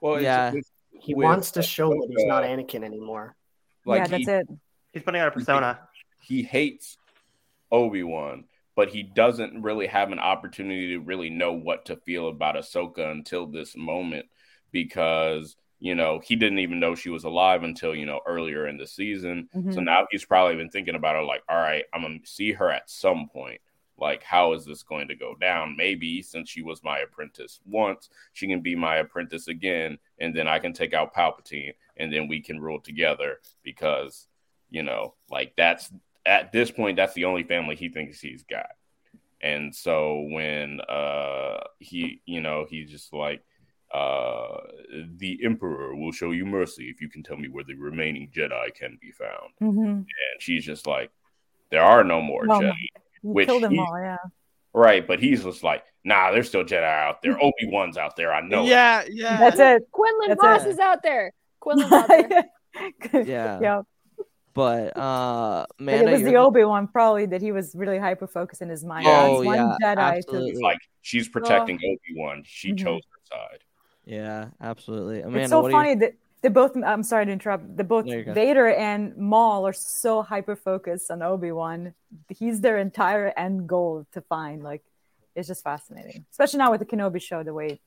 Well, Yeah. it's- he wants to show that he's not Anakin anymore. Like yeah, that's he, it. He's putting out a persona. he hates Obi Wan, but he doesn't really have an opportunity to really know what to feel about Ahsoka until this moment because you know he didn't even know she was alive until you know earlier in the season. So Mhm. now he's probably been thinking about her like, all right, I'm gonna see her at some point. Like, how is this going to go down? Maybe since she was my apprentice once, she can be my apprentice again, and then I can take out Palpatine, and then we can rule together because, you know, like that's at this point, that's the only family he thinks he's got. And so when uh he, you know, he's just like, uh the Emperor will show you mercy if you can tell me where the remaining Jedi can be found. Mhm. And she's just like, there are no more No, Jedi. You Which killed them he- all, yeah. Right, but he's just like, nah, there's still Jedi out there. (laughs) Obi Wan's out there. I know. it." Yeah, yeah. That's it. Quinlan That's Vos it. is out there. Quinlan's (laughs) out there. (laughs) Yeah. yeah. But uh, But man, it was the Obi Wan probably that he was really hyper focused in his mind. Oh, That's one yeah, Jedi absolutely. To like she's protecting Obi Wan. She Mhm. chose her side. Yeah, absolutely. Amanda, it's so what are your- funny that they both I'm sorry to interrupt. They both There you go. Vader and Maul are so hyper focused on Obi-Wan. He's their entire end goal to find. Like it's just fascinating. Especially now with the Kenobi show, the way it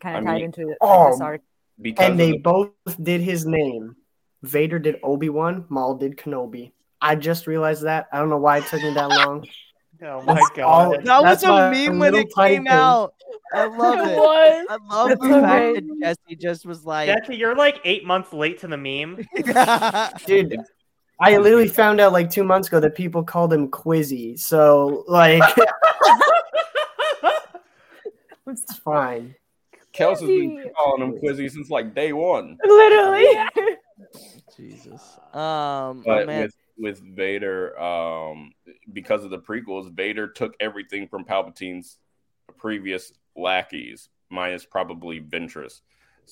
kind I of tied mean- into it, Oh, this arc. Because and they the- both did his name. Vader did Obi Wan, Maul did Kenobi. I just realized that. I don't know why it took me that long. (laughs) Oh my god. all- That was a meme when it came thing. out. I love (laughs) It it. I love That's the so fact great. that Jesse just was like, Jesse, you're like eight months late to the meme. (laughs) Dude, I literally found out like two months ago that people called him Quizzy. So like it's fine. Kels has been calling him Quizzy since like day one. Literally. Jesus. Um, But man, with with Vader, um, because of the prequels, Vader took everything from Palpatine's previous lackeys, minus probably Ventress,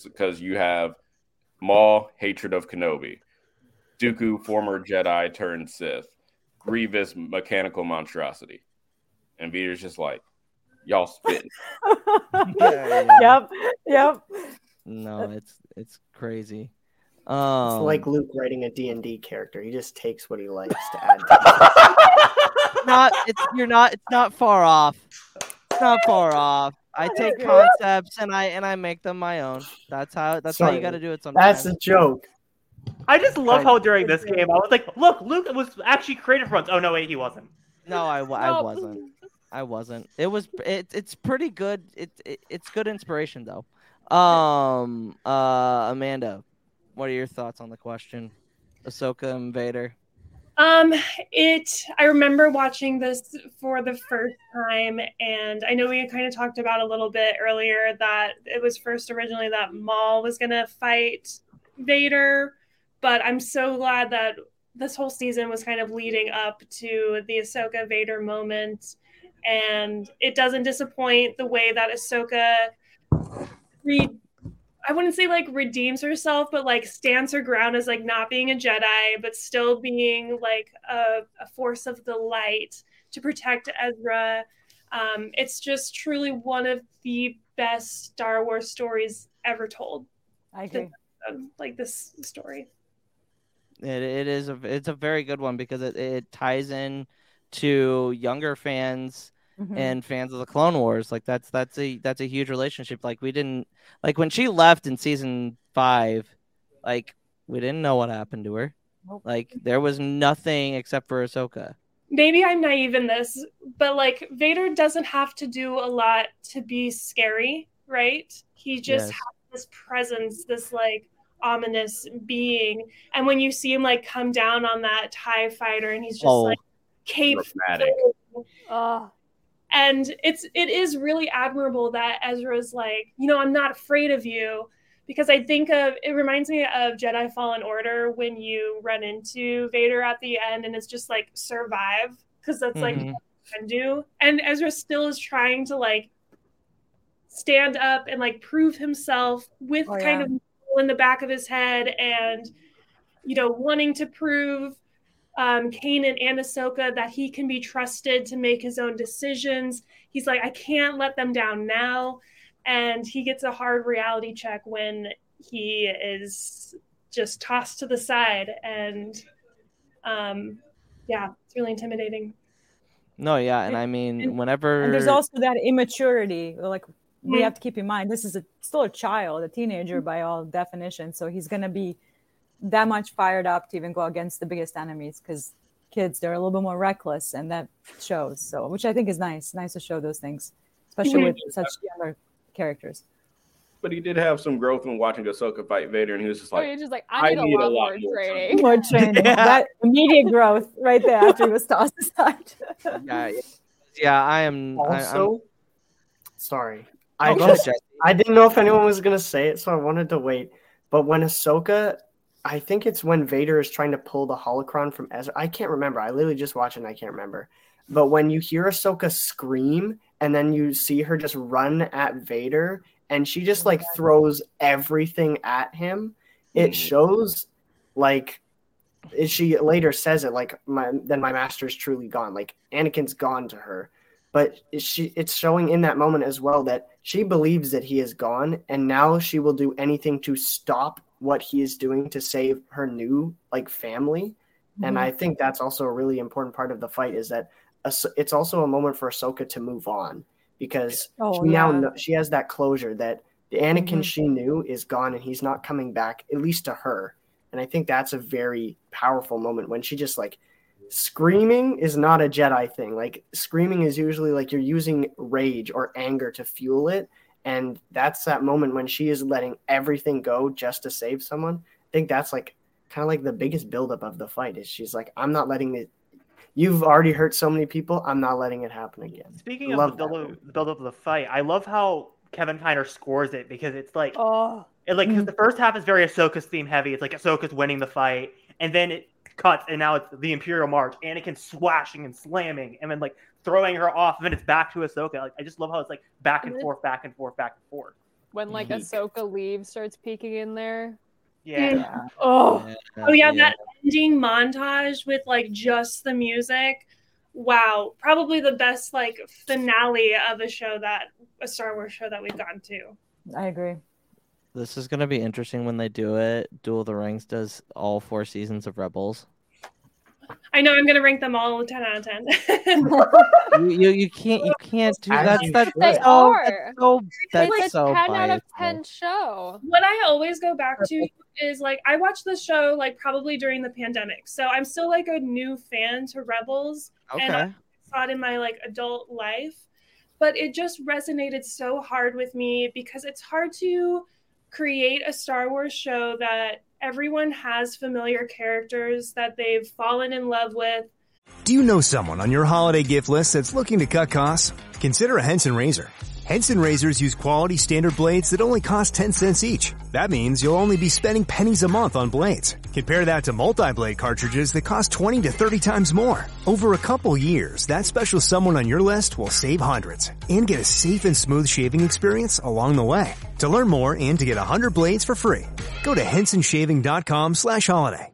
because you have Maul, hatred of Kenobi, Dooku, former Jedi turned Sith, Grievous, mechanical monstrosity, and Vader's just like, y'all spitting. (laughs) Yep. Yep. no, it's it's crazy. It's Um, like Luke writing a D&D character. He just takes what he likes to add to (laughs) not it's you're not it's not far off. It's not far off. I take concepts and I and I make them my own. That's how that's how you got to do it sometimes. That's a joke. I just love Fine. how during this game I was like, look, Luke was actually created for once. Oh no, wait, he wasn't. No, I, I Nope. wasn't. I wasn't. It was. It, it's pretty good. It, it it's good inspiration though. Um. Uh. Amanda, what are your thoughts on the question? Ahsoka and Vader. Um, it. I remember watching this for the first time, and I know we kind of talked about a little bit earlier that it was first originally that Maul was gonna fight Vader, but I'm so glad that this whole season was kind of leading up to the Ahsoka Vader moment, and it doesn't disappoint the way that Ahsoka re I wouldn't say like redeems herself, but like stands her ground as like not being a Jedi, but still being like a, a force of the light to protect Ezra. Um, it's just truly one of the best Star Wars stories ever told. I agree. Um, like this story. It, it is a it's a very good one because it, it ties in to younger fans Mhm. and fans of the Clone Wars. Like that's that's a that's a huge relationship. Like we didn't like when she left in season five, like We didn't know what happened to her. Nope. Like there was nothing except for Ahsoka. maybe I'm naive in this, but like Vader doesn't have to do a lot to be scary, right? He just Yes. has this presence, this like ominous being. And when you see him like come down on that TIE fighter and he's just Oh. like cape Oh, and it's it is really admirable that Ezra's like, you know, I'm not afraid of you because I think of it reminds me of Jedi Fallen Order when you run into Vader at the end and it's just like survive because that's like Mhm. what you can do. And Ezra still is trying to like stand up and like prove himself with Oh, kind yeah. of in the back of his head and you know wanting to prove um, Kanan and Ahsoka that he can be trusted to make his own decisions. He's like, I can't let them down now. And he gets a hard reality check when he is just tossed to the side. And um, yeah, it's really intimidating. No, yeah, and I mean, whenever And there's also that immaturity. Like we Mhm. have to keep in mind, this is a, still a child, a teenager by all definitions. So he's gonna be that much fired up to even go against the biggest enemies because kids they're a little bit more reckless, and that shows. So, which I think is nice. Nice to show those things, especially with such younger characters. But he did have some growth when watching Ahsoka fight Vader, and he was just oh, like, you're just like I need, a, lot more training. More (laughs) training, that immediate growth right there after he was tossed aside. (laughs) yeah, yeah, I am I- I'm- Also, sorry, Oh, I go just I didn't know if anyone was gonna say it, so I wanted to wait. But when Ahsoka, I think it's when Vader is trying to pull the holocron from Ezra. I can't remember. I literally just watched it and I can't remember. But when you hear Ahsoka scream and then you see her just run at Vader and she just like throws everything at him, it hmm. shows like she later says it like my then my master is truly gone. Like Anakin's gone to her. But she it's showing in that moment as well that she believes that he is gone and now she will do anything to stop what he is doing to save her new like family. And Mhm. I think that's also a really important part of the fight is that it's also a moment for Ahsoka to move on because Oh, she now yeah. kno- she has that closure that the Anakin Mhm. she knew is gone and he's not coming back at least to her. And I think that's a very powerful moment when she just like screaming is not a Jedi thing. Like screaming is usually like you're using rage or anger to fuel it. And that's that moment when she is letting everything go just to save someone. I think that's like kind of like the biggest buildup of the fight is she's like, I'm not letting it you've already hurt so many people, I'm not letting it happen again. Speaking I of the build, moment. the build up of the fight, I love how Kevin Kiner scores it because it's like Oh, it like 'cause the mm. first half is very Ahsoka's theme heavy. It's like Ahsoka's winning the fight, and then it cuts, and now it's the Imperial March. Anakin swashing and slamming, and then like throwing her off, and then it's back to Ahsoka. Like I just love how it's like back and And forth, back and forth, back and forth. when like Mhm. Ahsoka leaves, starts peeking in there. Yeah. Oh, Oh yeah, that ending montage with like just the music. Wow, probably the best like finale of a show that a Star Wars show that we've gotten to. I agree. This is gonna be interesting when they do it. Duel of the Ranks does all four seasons of Rebels. I know I'm gonna rank them all ten out of ten. You you, you can't you can't do that. you That's, they that's so are. that's so that's it's a so ten out of ten show. what I always go back to is like I watched the show like probably during the pandemic, so I'm still like a new fan to Rebels. And I Okay. saw it in my like adult life, but it just resonated so hard with me because it's hard to create a Star Wars show that everyone has familiar characters that they've fallen in love with. Do you know someone on your holiday gift list that's looking to cut costs? Consider a Henson razor. Henson razors use quality standard blades that only cost 10 cents each. That means you'll only be spending pennies a month on blades. Compare that to multi-blade cartridges that cost 20 to 30 times more. Over a couple years, that special someone on your list will save hundreds and get a safe and smooth shaving experience along the way. To learn more and to get 100 blades for free, go to hensonshaving.com slash holiday.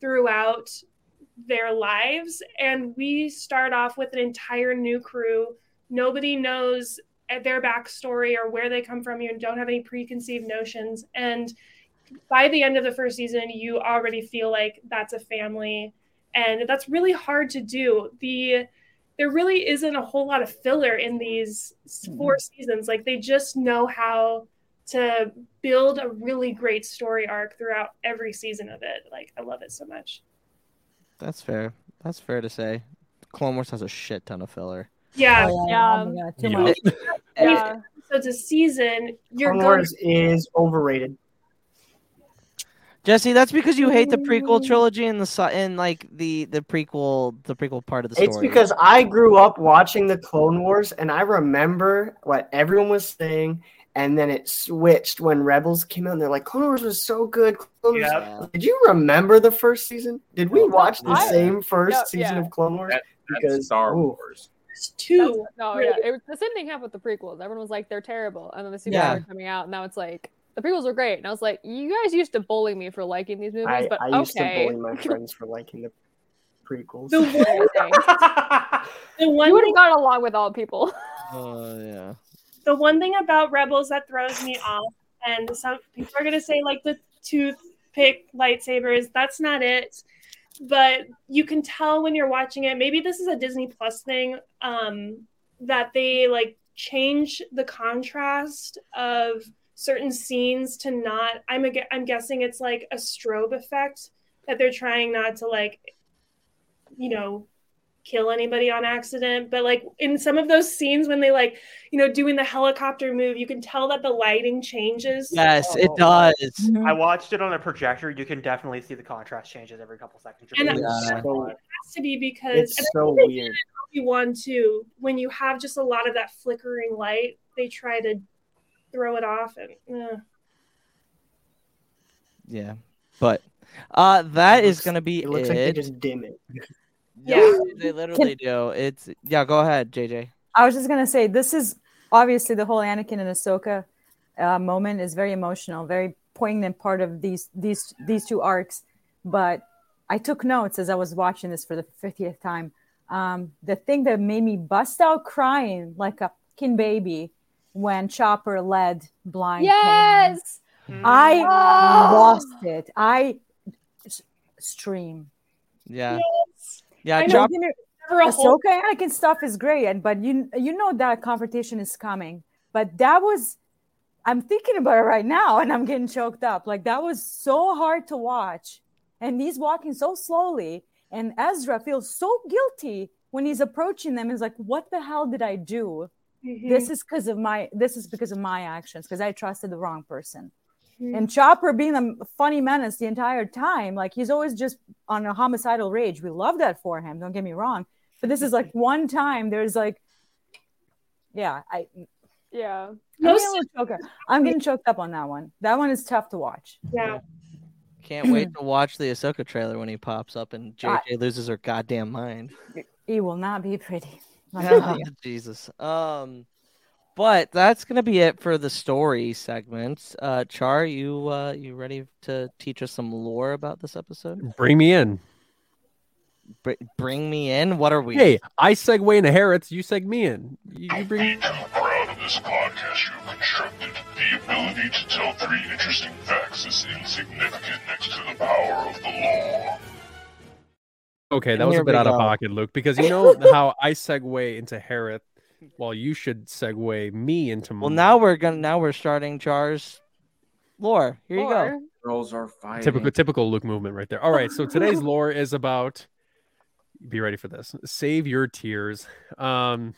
Throughout their lives. And we start off with an entire new crew. Nobody knows their backstory or where they come from. You don't have any preconceived notions. And by the end of the first season you already feel like that's a family. And that's really hard to do. The there really isn't a whole lot of filler in these mm-hmm. four seasons. Like they just know how to build a really great story arc throughout every season of it like i love it so much That's fair. That's fair to say. Clone Wars has a shit ton of filler. yeah Oh, Yeah. Oh too Yeah. much. (laughs) Yeah. so it's a season you're Clone going Wars is overrated. Jesse, that's because you hate the prequel mm. trilogy and the si- and like the the prequel the prequel part of the story. It's because I grew up watching the Clone Wars and I remember what everyone was saying, and then it switched when Rebels came out and they're like, Clone Wars was so good. Clone Wars- Yep. Did you remember the first season? Did we watch the I- same first yeah, season yeah. of Clone Wars? That- That's Because- Star ooh. Wars. It's two That's- no, yeah, it was the same thing happened with the prequels. Everyone was like, they're terrible, and then the sequels Yeah. were coming out, and now it's like the prequels were great, and I was like, you guys used to bully me for liking these movies, I, but I used okay. to bully my (laughs) friends for liking the prequels. the one, (laughs) the one you would have gone along with all people. Uh, yeah. The one thing about Rebels that throws me off, and some people are gonna say like the toothpick lightsabers. That's not it, but you can tell when you're watching it. Maybe this is a Disney Plus thing. Um, that they like change the contrast of certain scenes to not. I'm a, I'm guessing it's like a strobe effect that they're trying not to like, you know, kill anybody on accident but like in some of those scenes when they like you know doing the helicopter move you can tell that the lighting changes Yes, it Oh. does. I watched it on a projector. You can definitely see the contrast changes every couple seconds. And It's Yeah. so, it has to be because it's so think they did weird. it in Obi-Wan too when you have just a lot of that flickering light they try to throw it off and uh, Yeah. But uh that It is looks- gonna be It looks it. like they just dim it. Yeah, they literally do. It's yeah, go ahead, JJ. I was just gonna say this is obviously the whole Anakin and Ahsoka uh, moment is very emotional, very poignant part of these these these two arcs. But I took notes as I was watching this for the fiftieth time. Um, the thing that made me bust out crying like a fucking baby when Chopper led blind. Kanan. yes. I Oh. lost it. I s- stream. Yeah. Yeah, I know. Chop- Don't get me- never a whole Ahsoka Anakin stuff is great, and but you you know that confrontation is coming. But that was, I'm thinking about it right now, and I'm getting choked up. Like that was so hard to watch, and he's walking so slowly, and Ezra feels so guilty when he's approaching them. He's like, "What the hell did I do? Mhm. This is because of my. This is because of my actions. Because I trusted the wrong person." Mhm. And Chopper being a funny menace the entire time, like he's always just on a homicidal rage. We love that for him. Don't get me wrong, but this is like one time there's like, yeah, I. Yeah. I'm Most- getting, a little choked up. I'm getting choked up on that one. That one is tough to watch. yeah can't wait (clears throat) to watch the Ahsoka trailer when he pops up and I- JJ loses her goddamn mind. He will not be pretty. Let me tell you. Jesus. Um but that's gonna be it for the story segments. Uh Char, you uh you ready to teach us some lore about this episode? Bring me in. Br- bring me in. What are we? Hey, I segue into Hereth's. You seg me in. You, you bring. Be too proud of this podcast you have constructed. The ability to tell three interesting facts is insignificant next to the power of the law. Okay, that And was a bit we out of pocket, Luke, because you know (laughs) how I segue into Hereth, while you should segue me into. Well now we're gonna now we're starting Char's lore. Here you go. Girls are fighting. typical typical Luke movement right there. All right, so today's (laughs) lore is about. Be ready for this. Save your tears. Um,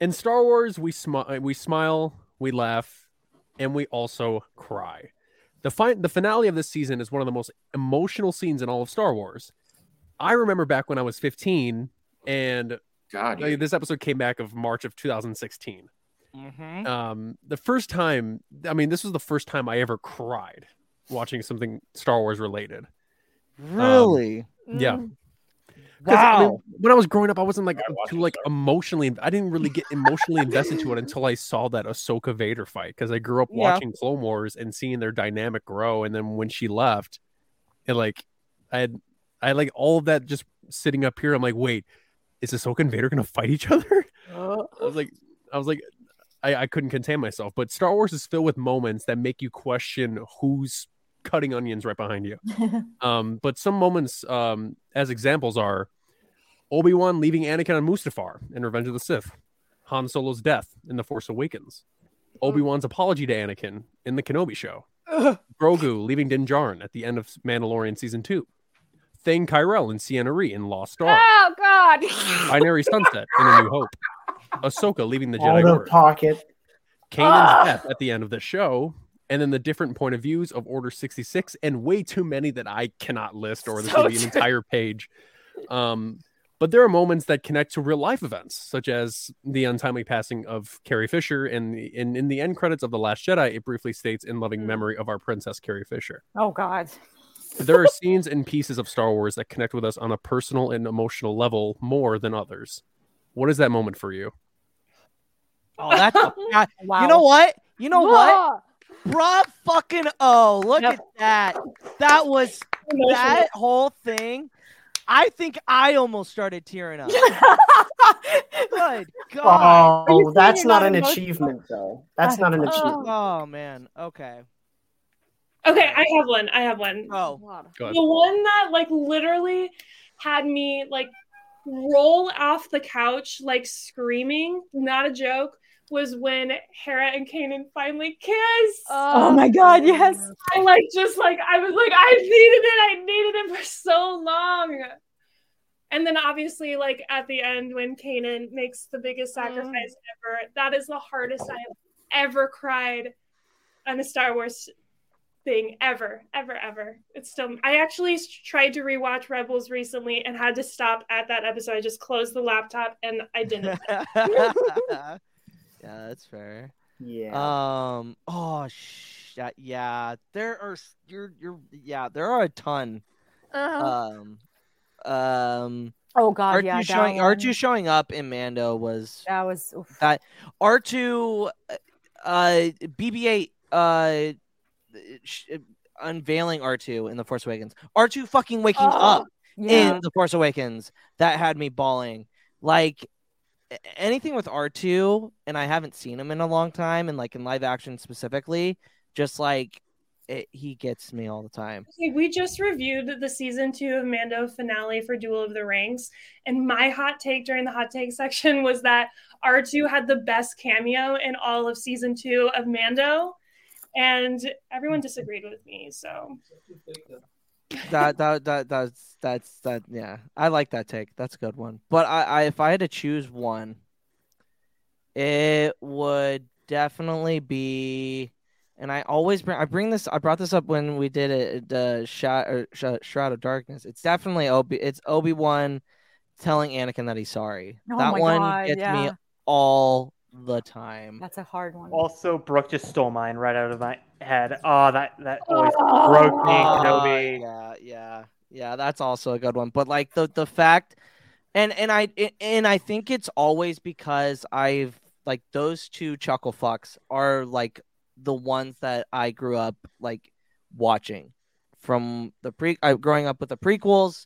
in Star Wars, we smile, we smile, we laugh, and we also cry. The fi- the finale of this season is one of the most emotional scenes in all of Star Wars. I remember back when I was 15, and God, like, this episode came back of March of 2016. Mhm. Um, the first time, I mean, this was the first time I ever cried watching something Star Wars related. Um, Really? yeah. Mm. 'Cause, I mean, Wow. when I was growing up, I wasn't like too like emotionally. I didn't really get (laughs) emotionally invested to it until I saw that Ahsoka Vader fight. Because I grew up Yeah. watching Clone Wars and seeing their dynamic grow, and then when she left, it like I had I had like all of that just sitting up here. I'm like, wait, is Ahsoka and Vader gonna fight each other? (laughs) I was like, I was like, I, I couldn't contain myself. But Star Wars is filled with moments that make you question who's cutting onions right behind you. (laughs) Um, but some moments, um, as examples, are Obi Wan leaving Anakin on Mustafar in Revenge of the Sith, Han Solo's death in The Force Awakens, Obi Wan's apology to Anakin in The Kenobi Show, (laughs) Grogu leaving Din Djarin at the end of Mandalorian season two, Thane Kyrell and Ciena Ree in Lost Stars, Oh God. (laughs) Binary Sunset in A New Hope, Ahsoka leaving the Jedi Out of Order, pocket. Kanan's death at the end of the show, and then the different point of views of Order 66, and way too many that I cannot list, or this So would be an entire page. Um, but there are moments that connect to real life events, such as the untimely passing of Carrie Fisher, and in, in the end credits of The Last Jedi, it briefly states in loving memory of our princess Carrie Fisher. Oh God. There are scenes and pieces of Star Wars that connect with us on a personal and emotional level more than others. What is that moment for you? Oh, that's a, (laughs) yeah, Wow. you know what? You know what? Bruh fucking oh, look Yep. at that. That was (laughs) that whole thing. I think I almost started tearing up. (laughs) Good God. Oh, that's not not an emotional? achievement, though. That's not an achievement. Oh man. Okay. Okay, I have one. I have one. Oh. Go ahead. The one that like literally had me like roll off the couch like screaming, not a joke, was when Hera and Kanan finally kiss. Oh, oh my God. Yes. I like just like I was like I needed it. I needed it for so long. And then obviously like at the end when Kanan makes the biggest mm. sacrifice ever, that is the hardest I have ever cried on a Star Wars thing ever, ever, ever. It's still I actually tried to rewatch Rebels recently and had to stop at that episode. I just closed the laptop and I didn't. (laughs) yeah, that's fair. Yeah. Um. Oh, sh- yeah, yeah. There are. You're. You're. Yeah. There are a ton. Uh-huh. Um. Um. Oh God. R2 yeah. that showing one. R2 showing up in Mando was That was. oof. that R2 uh BB8 uh sh- unveiling R2 in the Force Awakens. R2 fucking waking Oh, up yeah. in the Force Awakens that had me bawling. Like anything with R2 and I haven't seen him in a long time and like in live action specifically, just like it, he gets me all the time. We just reviewed the season two of Mando finale for Duel of the Ranks, and my hot take during the hot take (laughs) section was that R2 had the best cameo in all of season two of Mando, and everyone disagreed with me. So. That that that that's that's that yeah. I like that take. That's a good one. But I, I if i had to choose one it would definitely be and i always bring i bring this i brought this up when we did it the shot or Sh- shroud of darkness. It's definitely obi it's obi-wan telling anakin that he's sorry. Oh that one God, gets me all the time That's a hard one. Also, Brooke just stole mine right out of my head. Oh, that that always Oh. broke me, Kenobi. yeah, yeah, yeah. That's also a good one. But like the the fact, and and I and I think it's always because I've like those two chuckle fucks are like the ones that I grew up like watching from the pre. I growing up with the prequels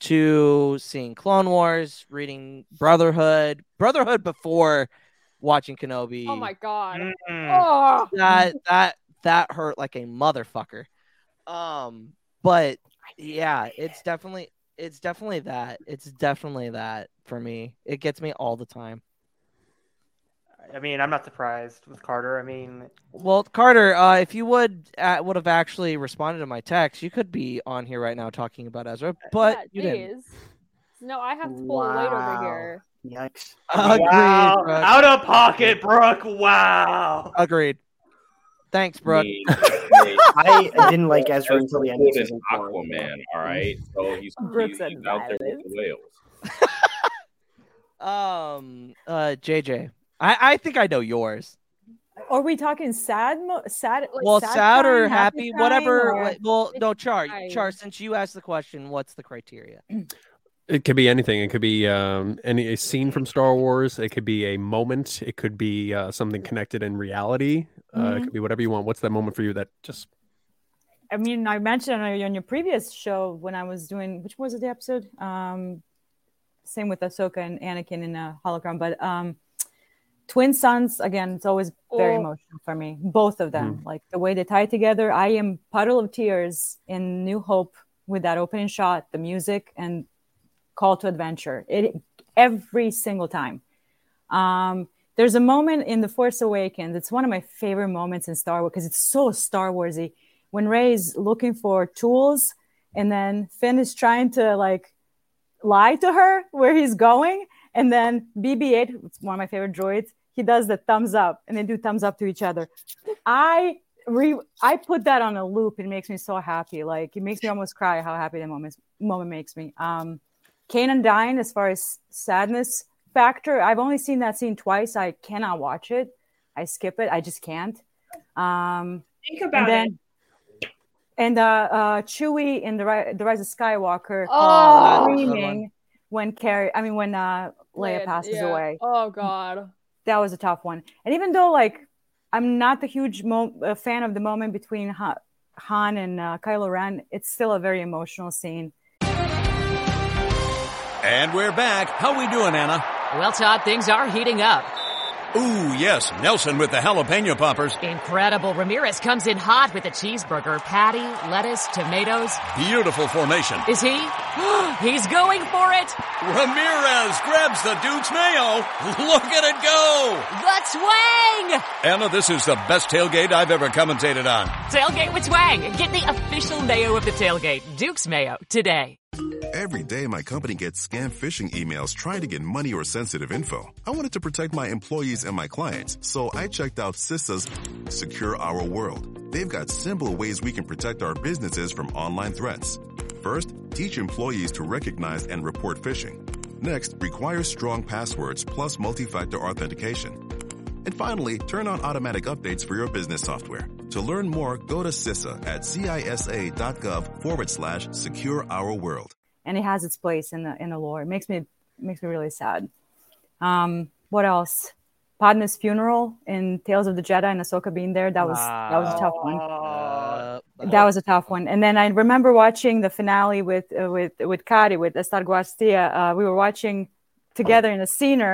to seeing Clone Wars, reading Brotherhood, Brotherhood before watching Kenobi. Oh my God. Mm. Oh. that that that hurt like a motherfucker. Um, but yeah, it's definitely it's definitely that. It's definitely that for me. It gets me all the time. I mean, I'm not surprised with Carter. I mean, Well, Carter, uh, if you would uh, would have actually responded to my text, you could be on here right now talking about Ezra, but yeah, you didn't. Jeez. No, I have to pull a weight over here. Yikes. Agreed. wow, Brooke. out of pocket, Brooke. Wow. Agreed. Thanks, Brooke. Made- (laughs) made- I didn't like Ezra until the end of Good season four. Aquaman, all right. So he's, Brooke he's, he's out there with the whales. Um, uh, JJ, I, I think I know yours. Are we talking sad? Mo- sad? Like well, sad, sad, or crying, happy, whatever. or- Well, no, Char. Char. Since you asked the question, what's the criteria? (clears throat) It could be anything. It could be um, any a scene from Star Wars. It could be a moment. It could be uh, something connected in reality. Uh, it Mhm. could be whatever you want. What's that moment for you that just I mean, I mentioned on on your previous show when I was doing which was the episode? Um, same with Ahsoka and Anakin in a hologram, but um, twin suns again. It's always very Oh. emotional for me. Both of them, like the way they tie together. I am puddle of tears in New Hope with that opening shot, the music, and call to adventure. It every single time. Um, there's a moment in The Force Awakens. It's one of my favorite moments in Star Wars because it's so Star Warsy. When Rey is looking for tools, and then Finn is trying to like lie to her where he's going, and then BB-8, it's one of my favorite droids. He does the thumbs up, and they do thumbs up to each other. I re I put that on a loop. It makes me so happy. Like it makes me almost cry how happy that moment moment makes me. Um, Kanan dying, as far as sadness factor, I've only seen that scene twice. I cannot watch it. I skip it. I just can't. Um, Think about and then, it. And uh, uh, Chewie in the Ri- the Rise of Skywalker, Oh. screaming when Carrie, I mean when uh, Leia passes yeah. away. Oh god. That was a tough one. And even though like I'm not the huge mo- uh, fan of the moment between Han, Han and uh, Kylo Ren, it's still a very emotional scene. And we're back. How we doing, Anna? Well, Todd, things are heating up. Ooh, yes, Nelson with the jalapeno poppers. Incredible. Ramirez comes in hot with a cheeseburger, patty, lettuce, tomatoes. Beautiful formation. Is he? (gasps) He's going for it. Ramirez grabs the Duke's mayo. (laughs) Look at it go. The twang! Anna, this is the best tailgate I've ever commentated on. Tailgate with twang. Get the official mayo of the tailgate. Duke's Mayo today. Every day, my company gets scam phishing emails trying to get money or sensitive info. I wanted to protect my employees and my clients, so I checked out CISA's Secure Our World. They've got simple ways we can protect our businesses from online threats. First, teach employees to recognize and report phishing. Next, require strong passwords plus multi-factor authentication. And finally, turn on automatic updates for your business software. To learn more, go to CISA at cisa.gov forward slash secure our world. and it has its place in the in the lore. It makes me makes me really sad. Um, what else? Padme's funeral in Tales of the Jedi and Ahsoka being there. That was that was a tough one. Uh, That was a tough one. And then I remember watching the finale with uh, with with Kari with Estar Guastia. Uh, we were watching together in a scener,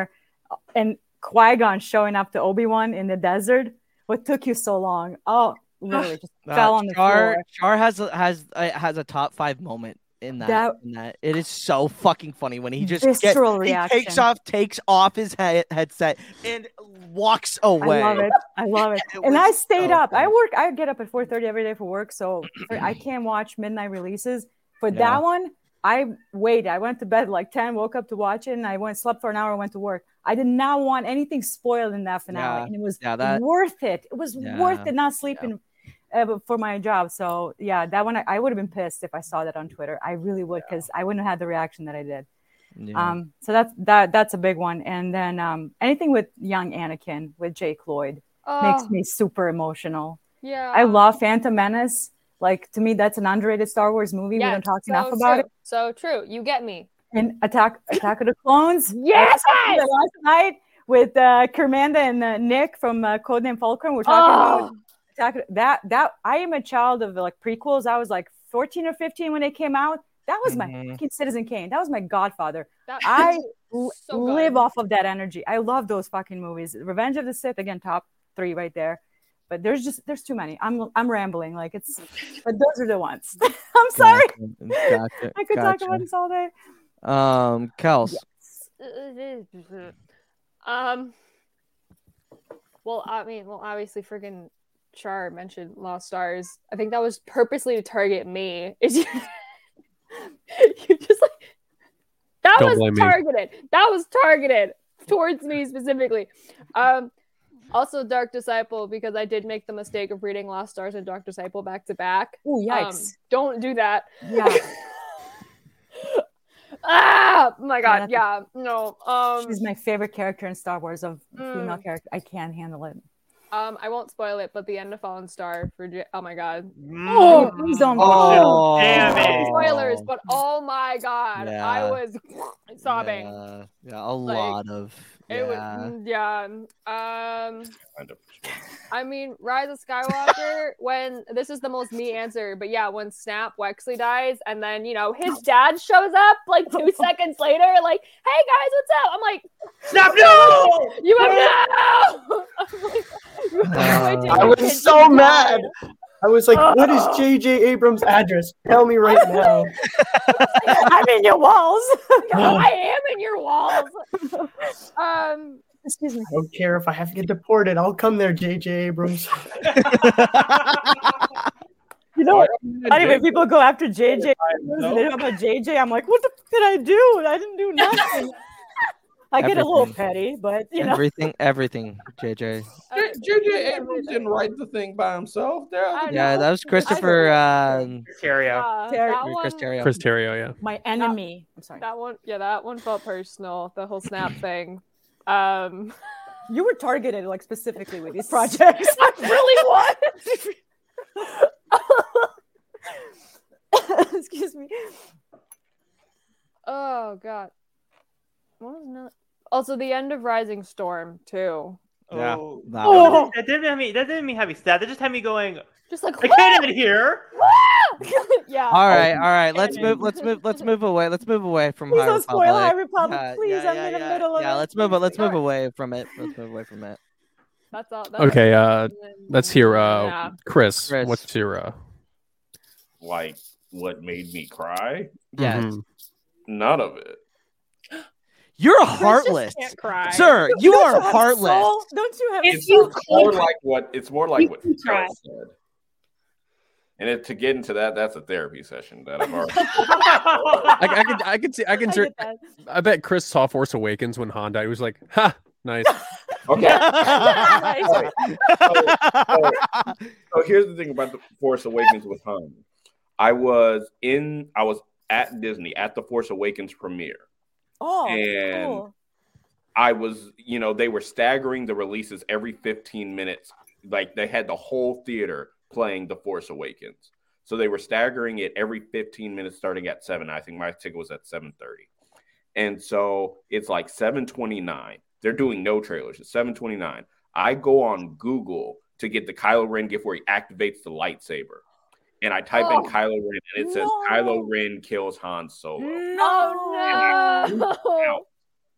and Qui Gon showing up to Obi Wan in the desert. What took you so long? Oh, (sighs) literally just Uh, fell on the Char, floor. Char has a, has uh, has a top five moment in that, That- in that. It is so fucking funny when he just gets, he takes off takes off his head, headset and walks away. I love it. I love it. (laughs) It and I stayed so up. I work. I get up at four thirty every day for work, so (clears throat) I can't watch midnight releases. For Yeah. that one, I waited. I went to bed like ten, woke up to watch it, and I went slept for an hour, went to work. I did not want anything spoiled in that finale, Yeah. and it was Yeah, that- worth it. It was worth it not sleeping. Uh, for my job, so yeah, that one I, I would have been pissed if I saw that on Twitter. I really would, because I wouldn't have had the reaction that I did. Yeah. Um, so that's that that's a big one. And then um, anything with young Anakin with Jake Lloyd makes Oh. me super emotional. Yeah. I love Phantom Menace. Like to me, that's an underrated Star Wars movie. we Yeah, don't talk so enough about true. it. So true. You get me. And Attack Attack of the Clones. Yes! I last night with uh, Kermanda and uh, Nick from uh, Codename Fulcrum. We're talking Oh. about Attack that that I am a child of like prequels. I was like 14 or 15 when they came out. That was my Mhm. fucking Citizen Kane. That was my godfather. That I so live off of that energy. I love those fucking movies. Revenge of the Sith again, top three right there. But there's just there's too many. I'm I'm rambling. Like it's, but those are the ones. (laughs) I'm sorry. Gotcha, (laughs) I could talk about this all day. Um, Kels. Um. Well, I mean, well, obviously, freaking Char mentioned Lost Stars. I think that was purposely to target me. (laughs) Is you, you just like that Don't blame was me. targeted. That was targeted towards me specifically. Um. Also, Dark Disciple because I did make the mistake of reading Lost Stars and Dark Disciple back to back. Oh Um, yikes! don't do that. yeah. (laughs) Ah! Oh my god, yeah. No. Um She's my favorite character in Star Wars of female Mm. character. I can't handle it. um I won't spoil it, but the end of Fallen Star for J- oh my god. Oh, please don't. Oh, Damn it. Spoilers, but oh my god, Yeah. I was (laughs) sobbing. Yeah, yeah, a Like, lot of. It was Yeah. mm. Um Kind of. I mean, Rise of Skywalker, when this is the most me answer, but yeah, when Snap Wexley dies, and then you know his dad shows up like two (laughs) seconds later, like, "Hey guys, what's up?" I'm like, Snap, no! (laughs) (laughs) "You have no!" I'm like, "You have I was so mad. died." I was like, "What is J.J. Abrams' address? Tell me right (laughs) now." I'm in your walls. (laughs) I am in your walls. um, excuse me. I don't care if I have to get deported. I'll come there, J.J. Abrams. (laughs) You know what? Funny when people go after JJ and they talk about JJ, I'm like, what the f- did I do? I didn't do nothing. I get a little petty, but you know. Everything, everything, JJ. J.J. Abrams didn't write the thing by himself. There, Yeah, that was Christopher. Um, Terrio. Uh, Terry- that Chris one, Terrio. Chris Terrio, yeah. My enemy. I'm sorry. that one, yeah, that one felt personal. The whole Snap (laughs) thing. Um, You were targeted like specifically with these (laughs) projects. I really was. (laughs) Excuse me. Oh god. What was not? Also, the end of Rising Storm too. Yeah, Oh. that Oh. That didn't have me. That didn't mean heavy stat. That just had me going. Just like I can't even hear. (laughs) yeah. All right, all right. (laughs) Let's move. Let's move. Let's move away. Let's move away from Please High don't Republic. spoil High Republic. Yeah, Please, yeah, I'm yeah, in the yeah. middle of Yeah, let's move. Let's move (laughs) away from it. Let's move away from it. That's all. That's Okay, uh, let's hear uh, Yeah. Chris. Chris. What's your uh? like what made me cry? Yeah, mhm. None of it. You're Chris heartless, can't cry. sir. You Don't are have heartless. soul? Don't you have It's you more like what it's more like You what can try. Phil said. And it, to get into that, that's a therapy session that I've already. (laughs) I, I can I can see I can I ser- get that. I bet Chris saw Force Awakens when Han died. He was like, "Ha, nice." (laughs) Okay. Nice. so here's the thing about the Force Awakens with Han. I was in, I was at Disney at the Force Awakens premiere. Oh, And- cool. I was, you know, they were staggering the releases every 15 minutes. Like they had the whole theater playing The Force Awakens. So they were staggering it every 15 minutes starting at 7. I think my ticket was at 7:30. And so it's like 7:29. They're doing no trailers. It's 7:29. I go on Google to get the Kylo Ren gift where he activates the lightsaber. And I type in Oh, Kylo Ren and it says no. Kylo Ren kills Han Solo. No, no!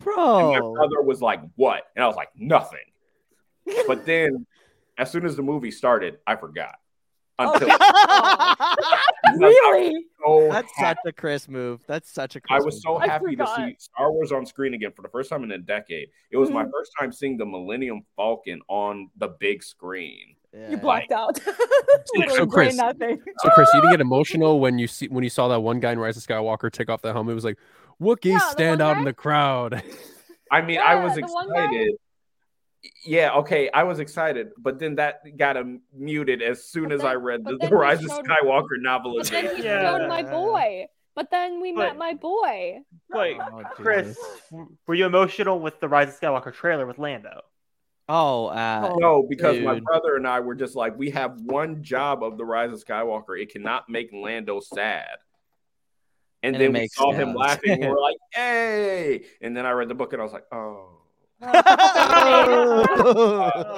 Bro. And my brother was like, "What?" And I was like, "Nothing." But then, as soon as the movie started, I forgot. Until (laughs) Really? so that's happy. such a Chris move. That's such a Chris I was so move. Happy to see Star Wars on screen again for the first time in a decade. It was my Mhm. first time seeing the Millennium Falcon on the big screen. Yeah. You blacked out. (laughs) So, Chris, nothing. so Chris, you didn't get (laughs) emotional when you see when you saw that one guy in Rise of Skywalker take off the helmet. It was like, Wookiees Yeah, stand out guy? in the crowd. (laughs) I mean, I was the one guy. excited. Yeah, okay, I was excited, but then that got um, muted as soon But as I read the, the Rise of showed- Skywalker But then he Yeah. showed my boy. But then we met my boy. Wait, Oh, Chris, were you emotional with the Rise of Skywalker trailer with Lando? Oh, uh, No, because my brother and I were just like, we have one job of the Rise of Skywalker. It cannot make Lando sad. And, And then we makes saw him laughing. And we're (laughs) like, hey. And then I read the book and I was like, oh. (laughs) I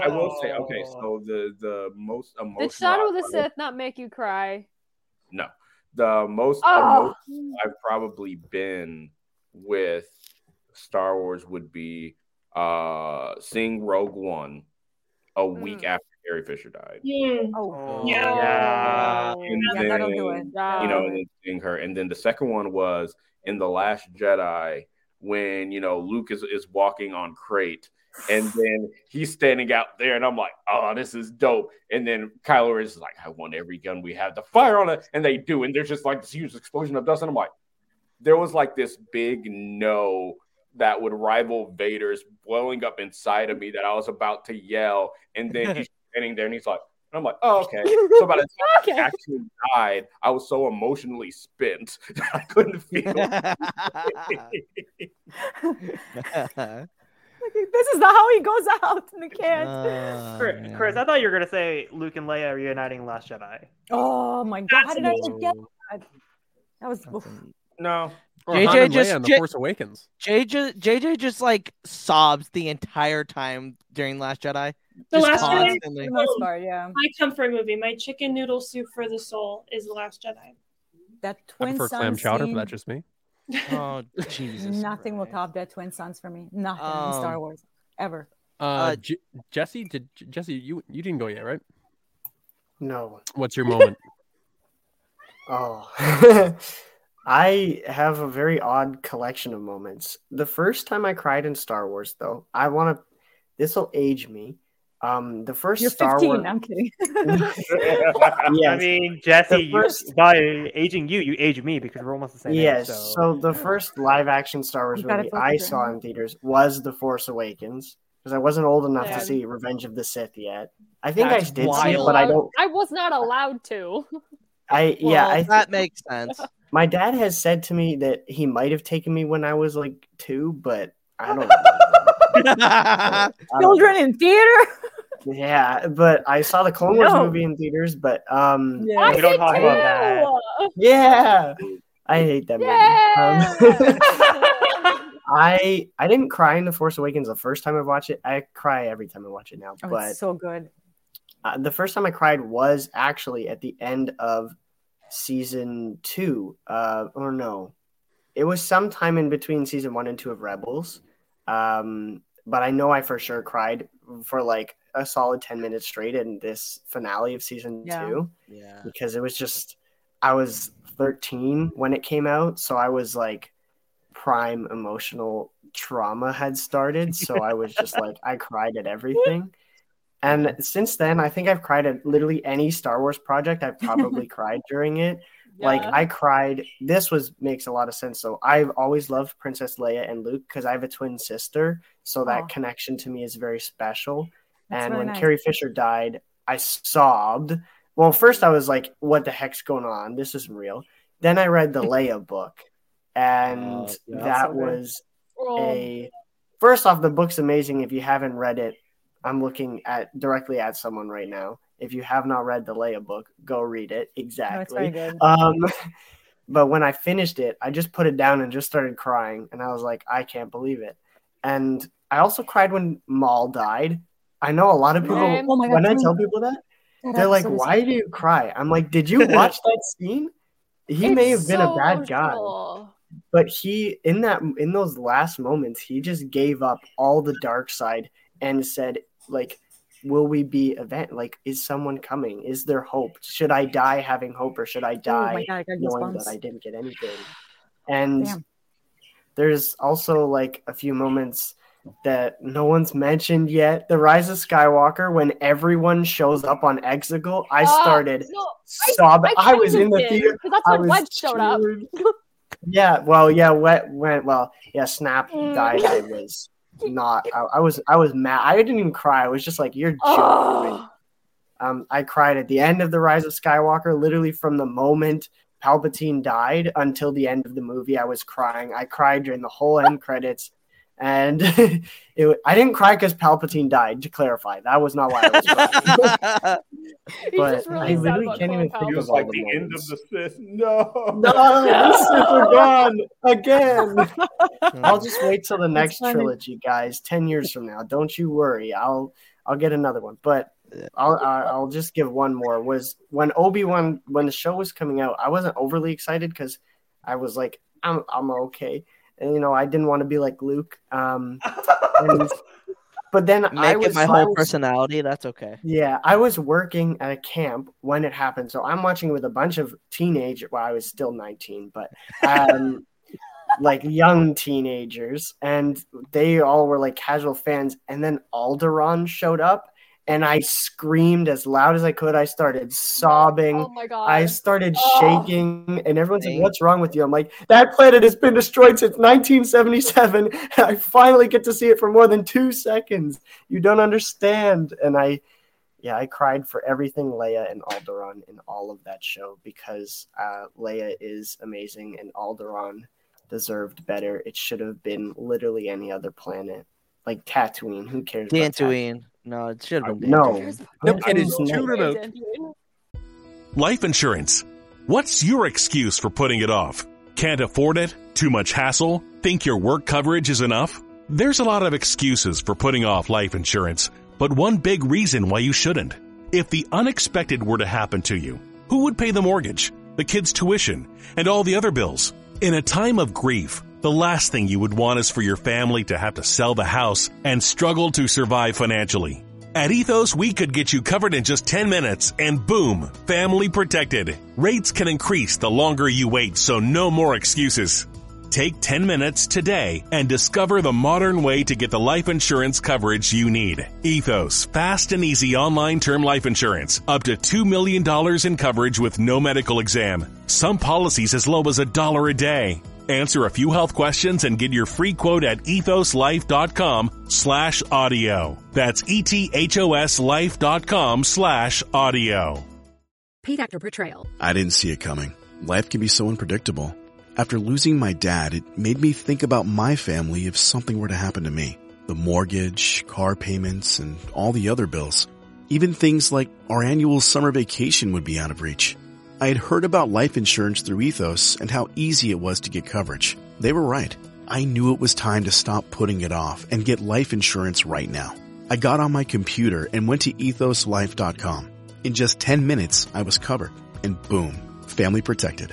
will say, okay, so the the most emotional. Did Shadow of the Sith not make you cry? No, the most Oh. emotional I've probably been with Star Wars would be uh seeing Rogue One a week Mm. after Carrie Fisher died. Mm. Oh, Yeah. Yeah. And yeah, that'll do it. Yeah. you know, and then seeing her. And then the second one was in The Last Jedi when, you know, Luke is, is walking on Crait and (sighs) then he's standing out there and I'm like, oh, this is dope. And then Kylo Ren is like, I want every gun we have to fire on it. And they do. And there's just like this huge explosion of dust. And I'm like, there was like this big no that would rival Vader's blowing up inside of me that I was about to yell. And then (laughs) he's standing there and he's like, I'm like, oh, okay. So by the (laughs) time Okay. he actually died, I was so emotionally spent (laughs) that I couldn't feel. this is not how he goes out in the cans. Uh, Chris, Chris, I thought you were gonna say Luke and Leia reuniting in Last Jedi. oh my god, how did I forget that? That was no. Or Han JJ and just Leia in the J- Force Awakens. JJ JJ just like sobs the entire time during Last Jedi. The Just Last Jedi. constantly. for the most part, yeah. My comfort movie, my chicken noodle soup for the soul, is The Last Jedi. That I twin prefer sun clam chowder, scene, but that's just me. (laughs) Oh Jesus! (laughs) nothing will top that twin suns for me. Nothing in Star Um, Wars ever. Uh, Uh, J- Jesse, did Jesse you you didn't go yet, right? No. What's your moment? (laughs) Oh. I have a very odd collection of moments. The first time I cried in Star Wars, though, I want to. This will age me. Um, the 1st You're Star 15. Wars. I'm kidding. (laughs) (laughs) I mean, Jesse, The you, first- by aging you, you age me because we're almost the same Yes. age. So. So the first live action Star Wars movie focus I it. saw in theaters was The Force Awakens because I wasn't old enough Yeah. to see Revenge of the Sith yet. I think That's I did see it, but I don't. I was not allowed to. I yeah. Well, I that makes sense. My dad has said to me that he might have taken me when I was like two, but I don't know. (laughs) Children in theater. (laughs) Yeah, but I saw the Clone Wars No. movie in theaters, but um Yeah. I we don't did talk about that. yeah. I hate that movie. Um, (laughs) I I didn't cry in The Force Awakens the first time I watched it. I cry every time I watch it now. Oh, but it's so good. uh, the first time I cried was actually at the end of season two. Uh, or no, it was sometime in between season one and two of Rebels. Um, but I know I for sure cried for like a solid 10 minutes straight in this finale of season Yeah. two Yeah. because it was just, I was 13 when it came out. So I was like, prime emotional trauma had started. So I was just (laughs) like, I cried at everything. And since then, I think I've cried at literally any Star Wars project. I've probably (laughs) cried during it. Like I cried. This was makes a lot of sense. So I've always loved Princess Leia and Luke because I have a twin sister. So that Aw. connection to me is very special. That's and really when nice. Carrie Fisher died, I sobbed. Well, first I was like, "What the heck's going on? This isn't real." Then I read the Leia book, and Oh, yeah. that So was Oh, a first off the book's amazing if you haven't read it i'm looking at directly at someone right now. If you have not read the leia book go read it. No, it's very exactly. good. um (laughs) but when i finished it i just put it down and just started crying and i was like i can't believe it. And i also cried when maul died. I know a lot of people Oh my God, when i tell people that That they're like episode is- why do you cry? I'm like did you (laughs) watch that scene? He may it's have been a so bad guy. emotional. but he in that in those last moments he just gave up all the dark side and said like will we be event like is someone coming is there hope should i die having hope or should i Oh die my god, I knowing that i didn't get anything and Damn. there's also like a few moments that no one's mentioned yet the rise of skywalker when everyone shows up on exegol i Ah, started no, sobbing i, I was in the theater that's when Wedge showed up. Yeah, well, yeah, wet went well. Yeah, Snap Mm. died. I was not. I, I was. I was mad. I didn't even cry. I was just like, "You're joking." Oh, Um, I cried at the end of the Rise of Skywalker. Literally from the moment Palpatine died until the end of the movie, I was crying. I cried during the whole end credits, and (laughs) it, I didn't cry because Palpatine died. To clarify, that was not why I was crying. (laughs) (laughs) but really I literally can't even Colin think It Powell. was of like the the end of the Sith. No. No, the Sith are gone again. I'll just wait till the next trilogy, guys. Ten years from now, don't you worry. I'll I'll get another one. But I'll I- I'll just give one more. Was when Obi Wan when the show was coming out, I wasn't overly excited because I was like, I'm I'm okay, and you know I didn't want to be like Luke. Um, (laughs) and, but then I Make was my whole was- personality. That's okay. yeah, I was working at a camp when it happened, so I'm watching with a bunch of teenage. Well, I was still 19, but um, (laughs) like young teenagers, and they all were like casual fans. And then Alderaan showed up, and I screamed as loud as I could. I started sobbing. Oh my god. I started Oh. shaking, and everyone's like, "What's wrong with you?" I'm like, "That planet has been destroyed since 1977. And I finally get to see it for more than two seconds. You don't understand." And I, Yeah, I cried for everything Leia and Alderaan in all of that show because uh, Leia is amazing and Alderaan deserved better. It should have been literally any other planet, like Tatooine. Who cares? about Dantooine. No, it should have been No. Dantooine. (laughs) It is too remote. Life insurance. What's your excuse for putting it off? Can't afford it? Too much hassle? Think your work coverage is enough? There's a lot of excuses for putting off life insurance, but one big reason why you shouldn't. If the unexpected were to happen to you, who would pay the mortgage, the kids' tuition, and all the other bills? In a time of grief, the last thing you would want is for your family to have to sell the house and struggle to survive financially. At Ethos, we could get you covered in just 10 minutes and boom, family protected. Rates can increase the longer you wait, so no more excuses. Take 10 minutes today and discover the modern way to get the life insurance coverage you need. Ethos, fast and easy online term life insurance. Up to $2 million in coverage with no medical exam. Some policies as low as a dollar a day. Answer a few health questions and get your free quote at ethoslife.com slash audio. That's E E-T-H-O-S life.com slash audio. Paid actor portrayal. I didn't see it coming. Life can be so unpredictable. After losing my dad, it made me think about my family if something were to happen to me. The mortgage, car payments, and all the other bills. Even things like our annual summer vacation would be out of reach. I had heard about life insurance through Ethos and how easy it was to get coverage. They were right. I knew it was time to stop putting it off and get life insurance right now. I got on my computer and went to ethoslife.com. In just 10 minutes, I was covered. And boom, family protected.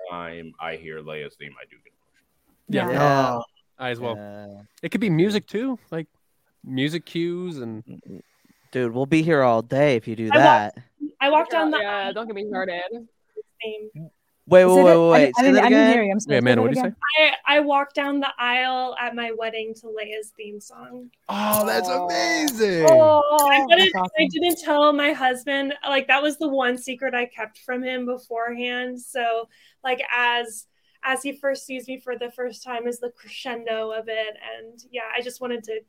time I hear Leia's theme, I do get Yeah. Yeah. I as well. It could be music too, like music cues and. Dude, we'll be here all day if you do I wa- that. I walked down the Yeah, don't get me started. theme. Wait, wait, wait, wait, I- wait. I didn't- I didn't hear you. I'm sorry. Wait, Say Amanda, that what did you say? I, I walked down the aisle at my wedding to Leia's theme song. Oh, that's amazing. Oh, oh, I, didn't, awesome. I didn't tell my husband. Like that was the one secret I kept from him beforehand. So, like as as he first sees me for the first time, is the crescendo of it, and yeah, I just wanted to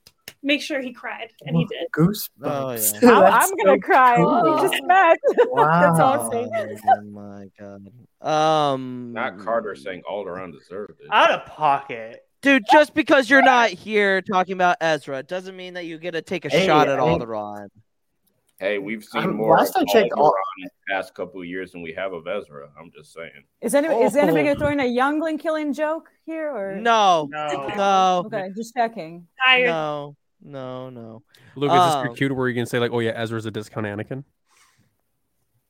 make sure he cried, and he did. Goosebumps. Oh, yeah. (laughs) I'm, I'm gonna so cry. cool. We just met. (laughs) That's awesome. (laughs) Oh my god. Um, Not Carter saying Alderaan deserved it. Out of pocket. dude, just because you're not here talking about Ezra doesn't mean that you get to take a Hey, shot at I mean- Alderaan. Hey, we've seen Um, more last of I checked, Alderaan all- in the past couple of years than we have of Ezra. I'm just saying. Is, any, is anybody Oh. throwing a youngling killing joke here or No, No. no, Okay, just checking. Tired. no, no, no, Luke, is this your Um, cue to where you can say like, "Oh yeah, Ezra's a discount Anakin"?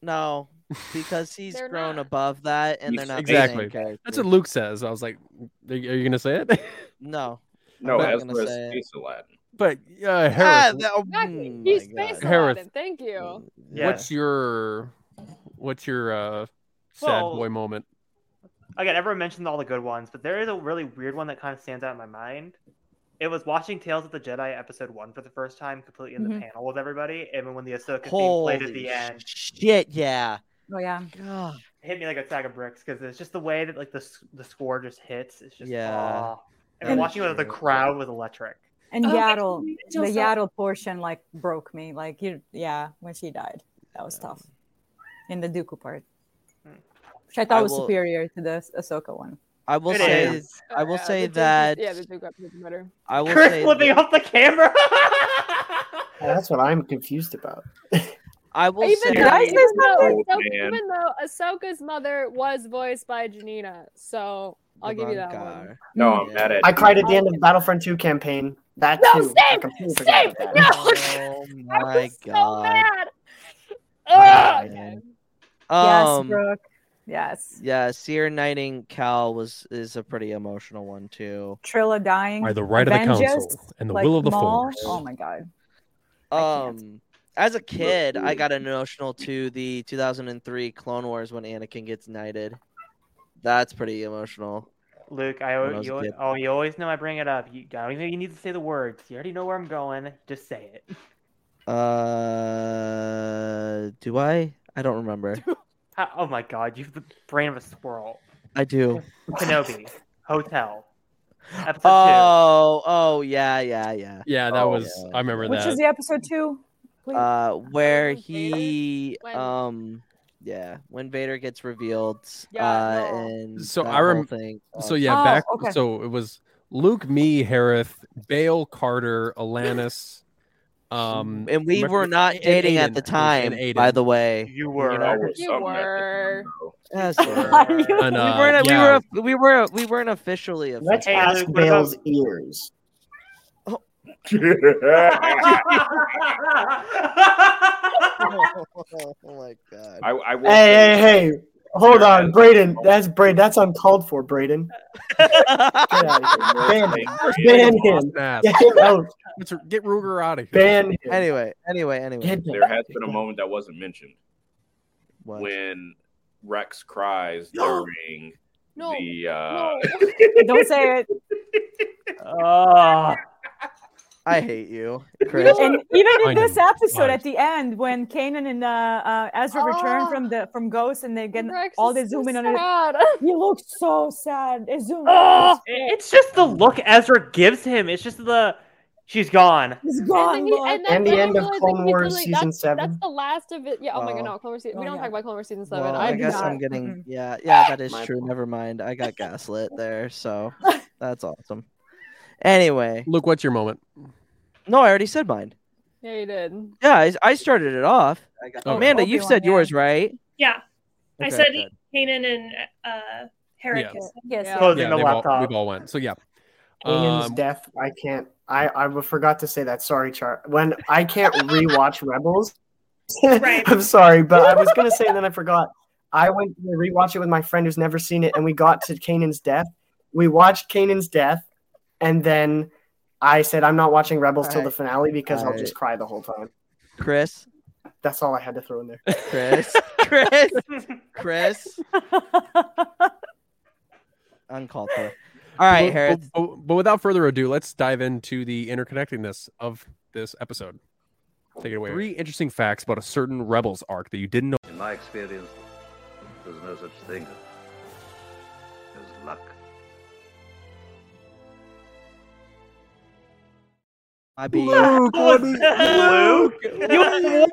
no, because (laughs) he's They're grown not. above that, and they're not Exactly. character. That's what Luke says. I was like, "Are you, are you gonna say it?" (laughs) No, No, not Ezra gonna say it. Space Aladdin. but uh, Ah, Hereth, that, oh, Exactly. mm, He's my Space God. Hereth. Aladdin. Thank you. Yeah. what's your what's your uh, sad Well- boy moment? Again, everyone mentioned all the good ones, but there is a really weird one that kind of stands out in my mind. It was watching Tales of the Jedi episode one for the first time, completely in the Mhm. panel with everybody, and when the Ahsoka theme played at the end, shit! Yeah. Oh yeah. God. it hit me like a sack of bricks because it's just the way that like the the score just hits. It's just Yeah. aw. And then And- watching with the crowd was electric. And Oh, Yaddle, the wait till Yaddle portion like broke me. Like you, yeah, when she died, that was tough. In the Dooku part, Hmm. which I thought I was will- superior to the Ahsoka one. I will It say, is. I will Yeah, say the Duke- that Yeah, the Duke episode's better. I will Chris say flipping that- off the camera. (laughs) That's what I'm confused about. (laughs) I will Even say though, even, though, Ahsoka, even though Ahsoka's mother was voiced by Janina, so I'll give you that one. No, I'm mad at I you. cried at the end of Battlefront 2 campaign. That No, too. I same, completely same, about that. no. Oh (laughs) my was so god. mad. Oh, Ugh. man. yes, Um, Brooke. Yes. yeah, Cere Knighting Cal was is a pretty emotional one too. Trilla dying. By the right of the council and the like will of the Maul. Force. Oh my god. I can't. Um, As a kid, I got emotional to the 2003 Clone Wars when Anakin gets knighted. That's pretty emotional. Luke, I, I you, kid. oh, you always know I bring it up. You, I don't even you need to say the words. You already know where I'm going. Just say it. Uh, do I? I don't remember. (laughs) Oh my god, you have the brain of a squirrel. I do. (laughs) Kenobi, hotel, episode Oh, oh, yeah, yeah, yeah. Yeah, that Oh, was. yeah. I remember that. Which is the episode two? Please? Uh, where he, When- um, yeah, when Vader gets revealed, Yeah, uh, no. and so I remember rem- So uh, yeah, Oh, back. okay. So it was Luke, me, Hereth, Bale, Carter, Alanis. Um, and we were not and dating at the time, Aiden. by the way. You were. I was You something at the were. Yes, (laughs) (laughs) And, we uh, weren't. yeah. We were. We were. We weren't officially. Let's ask Luke, Bale's ears. Oh my god. I, I will Hey, hey, hey! Hold on, Braden. That's Braden. That's uncalled for, Braden. (laughs) Get out. Ban him. Ban him. Get him out. Get Ruger out of here. Ban him. Anyway, anyway, anyway. There has been a moment that wasn't mentioned What? when Rex cries during No. the uh, Don't say it. Oh, (laughs) I hate you, Chris. And even in this episode, at the end, when Kanan and uh, uh, Ezra return Ah. from the from Ghost, and they get Rex all the they so zoom in on it, sad. he looks so sad. They zoom. oh, it's just the look Ezra gives him. It's just the she's gone. He's And, gone. then he, and, then And the end of realized, Clone like, Wars literally- season that's, seven. That's the last of it. Yeah. Oh my god, Well, no, Clone Wars season. oh, we don't yeah. talk about Clone Wars season seven. Well, I, I do guess not. I'm getting. (laughs) Yeah, yeah, that is My true. Never mind. I got gaslit there, so (laughs) that's awesome. Anyway, Luke, what's your moment? no, I already said mine. Yeah, you did. Yeah, I, I started it off. Oh, Amanda, you've said yours, right? Yeah, I Okay, said good. Kanan and uh, Herrick. Yeah. Yes, Yeah. Closing Yeah, the they've all, laptop. we've all went. So yeah. Kanan's Um, death. I can't. I I forgot to say that. Sorry, Char. When I can't rewatch (laughs) Rebels. Right. (laughs) I'm sorry, but I was gonna say and then I forgot. I went to rewatch it with my friend who's never seen it, and we got to Kanan's death. We watched Kanan's death, and then I said I'm not watching Rebels till the finale because I'll Alright. just cry the whole time. Chris, That's all I had to throw in there. (laughs) Chris, Chris, Chris. (laughs) Uncalled for. All right, but, Hereth. but, but- but without further ado, let's dive into the interconnectedness of this episode. Take it away. Three interesting facts about a certain Rebels arc that you didn't know. In my experience, there's no such thing as luck. I (laughs) be. Luke, what is- (laughs) Luke,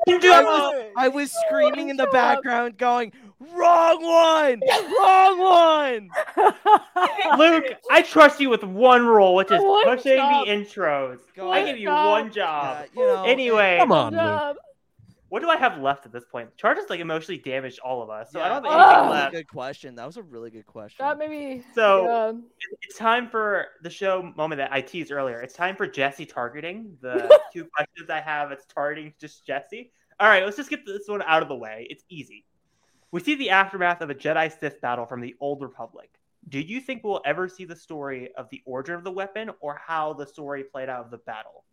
you I was, I was screaming in the background, going, "Wrong one! Wrong one!" (laughs) Luke, I trust you with one role, which is One pushing job. the intros. Go I ahead. give you job. one job. Yeah, you know, Anyway, Come on, Luke. Job. what do I have left at this point? Charge has like emotionally damaged all of us, so I don't have anything a left. Good question. That was a really good question. That maybe. So- yeah. It's time for the show moment that I teased earlier. It's time for Jesse targeting. The (laughs) two questions I have, it's targeting just Jesse. All right, let's just get this one out of the way. It's easy. We see the aftermath of a Jedi Sith battle from the Old Republic. Do you think we'll ever see the story of the origin of the weapon or how the story played out of the battle?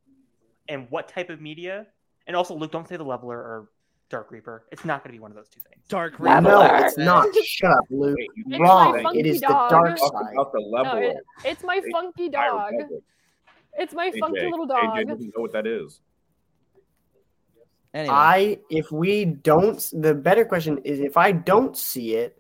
And what type of media? And also, Luke, don't say the Leveler or Dark Reaper. It's not going to be one of those two things. Dark Reaper. No, it's not. Shut up, Luke. It's Wrong. my funky It is the dark talk side. about the No, it, it's my Hey, funky dog. Republic. It's my AJ, funky little AJ dog. doesn't know what that is. Anyway, I if we don't the better question is if I don't see it,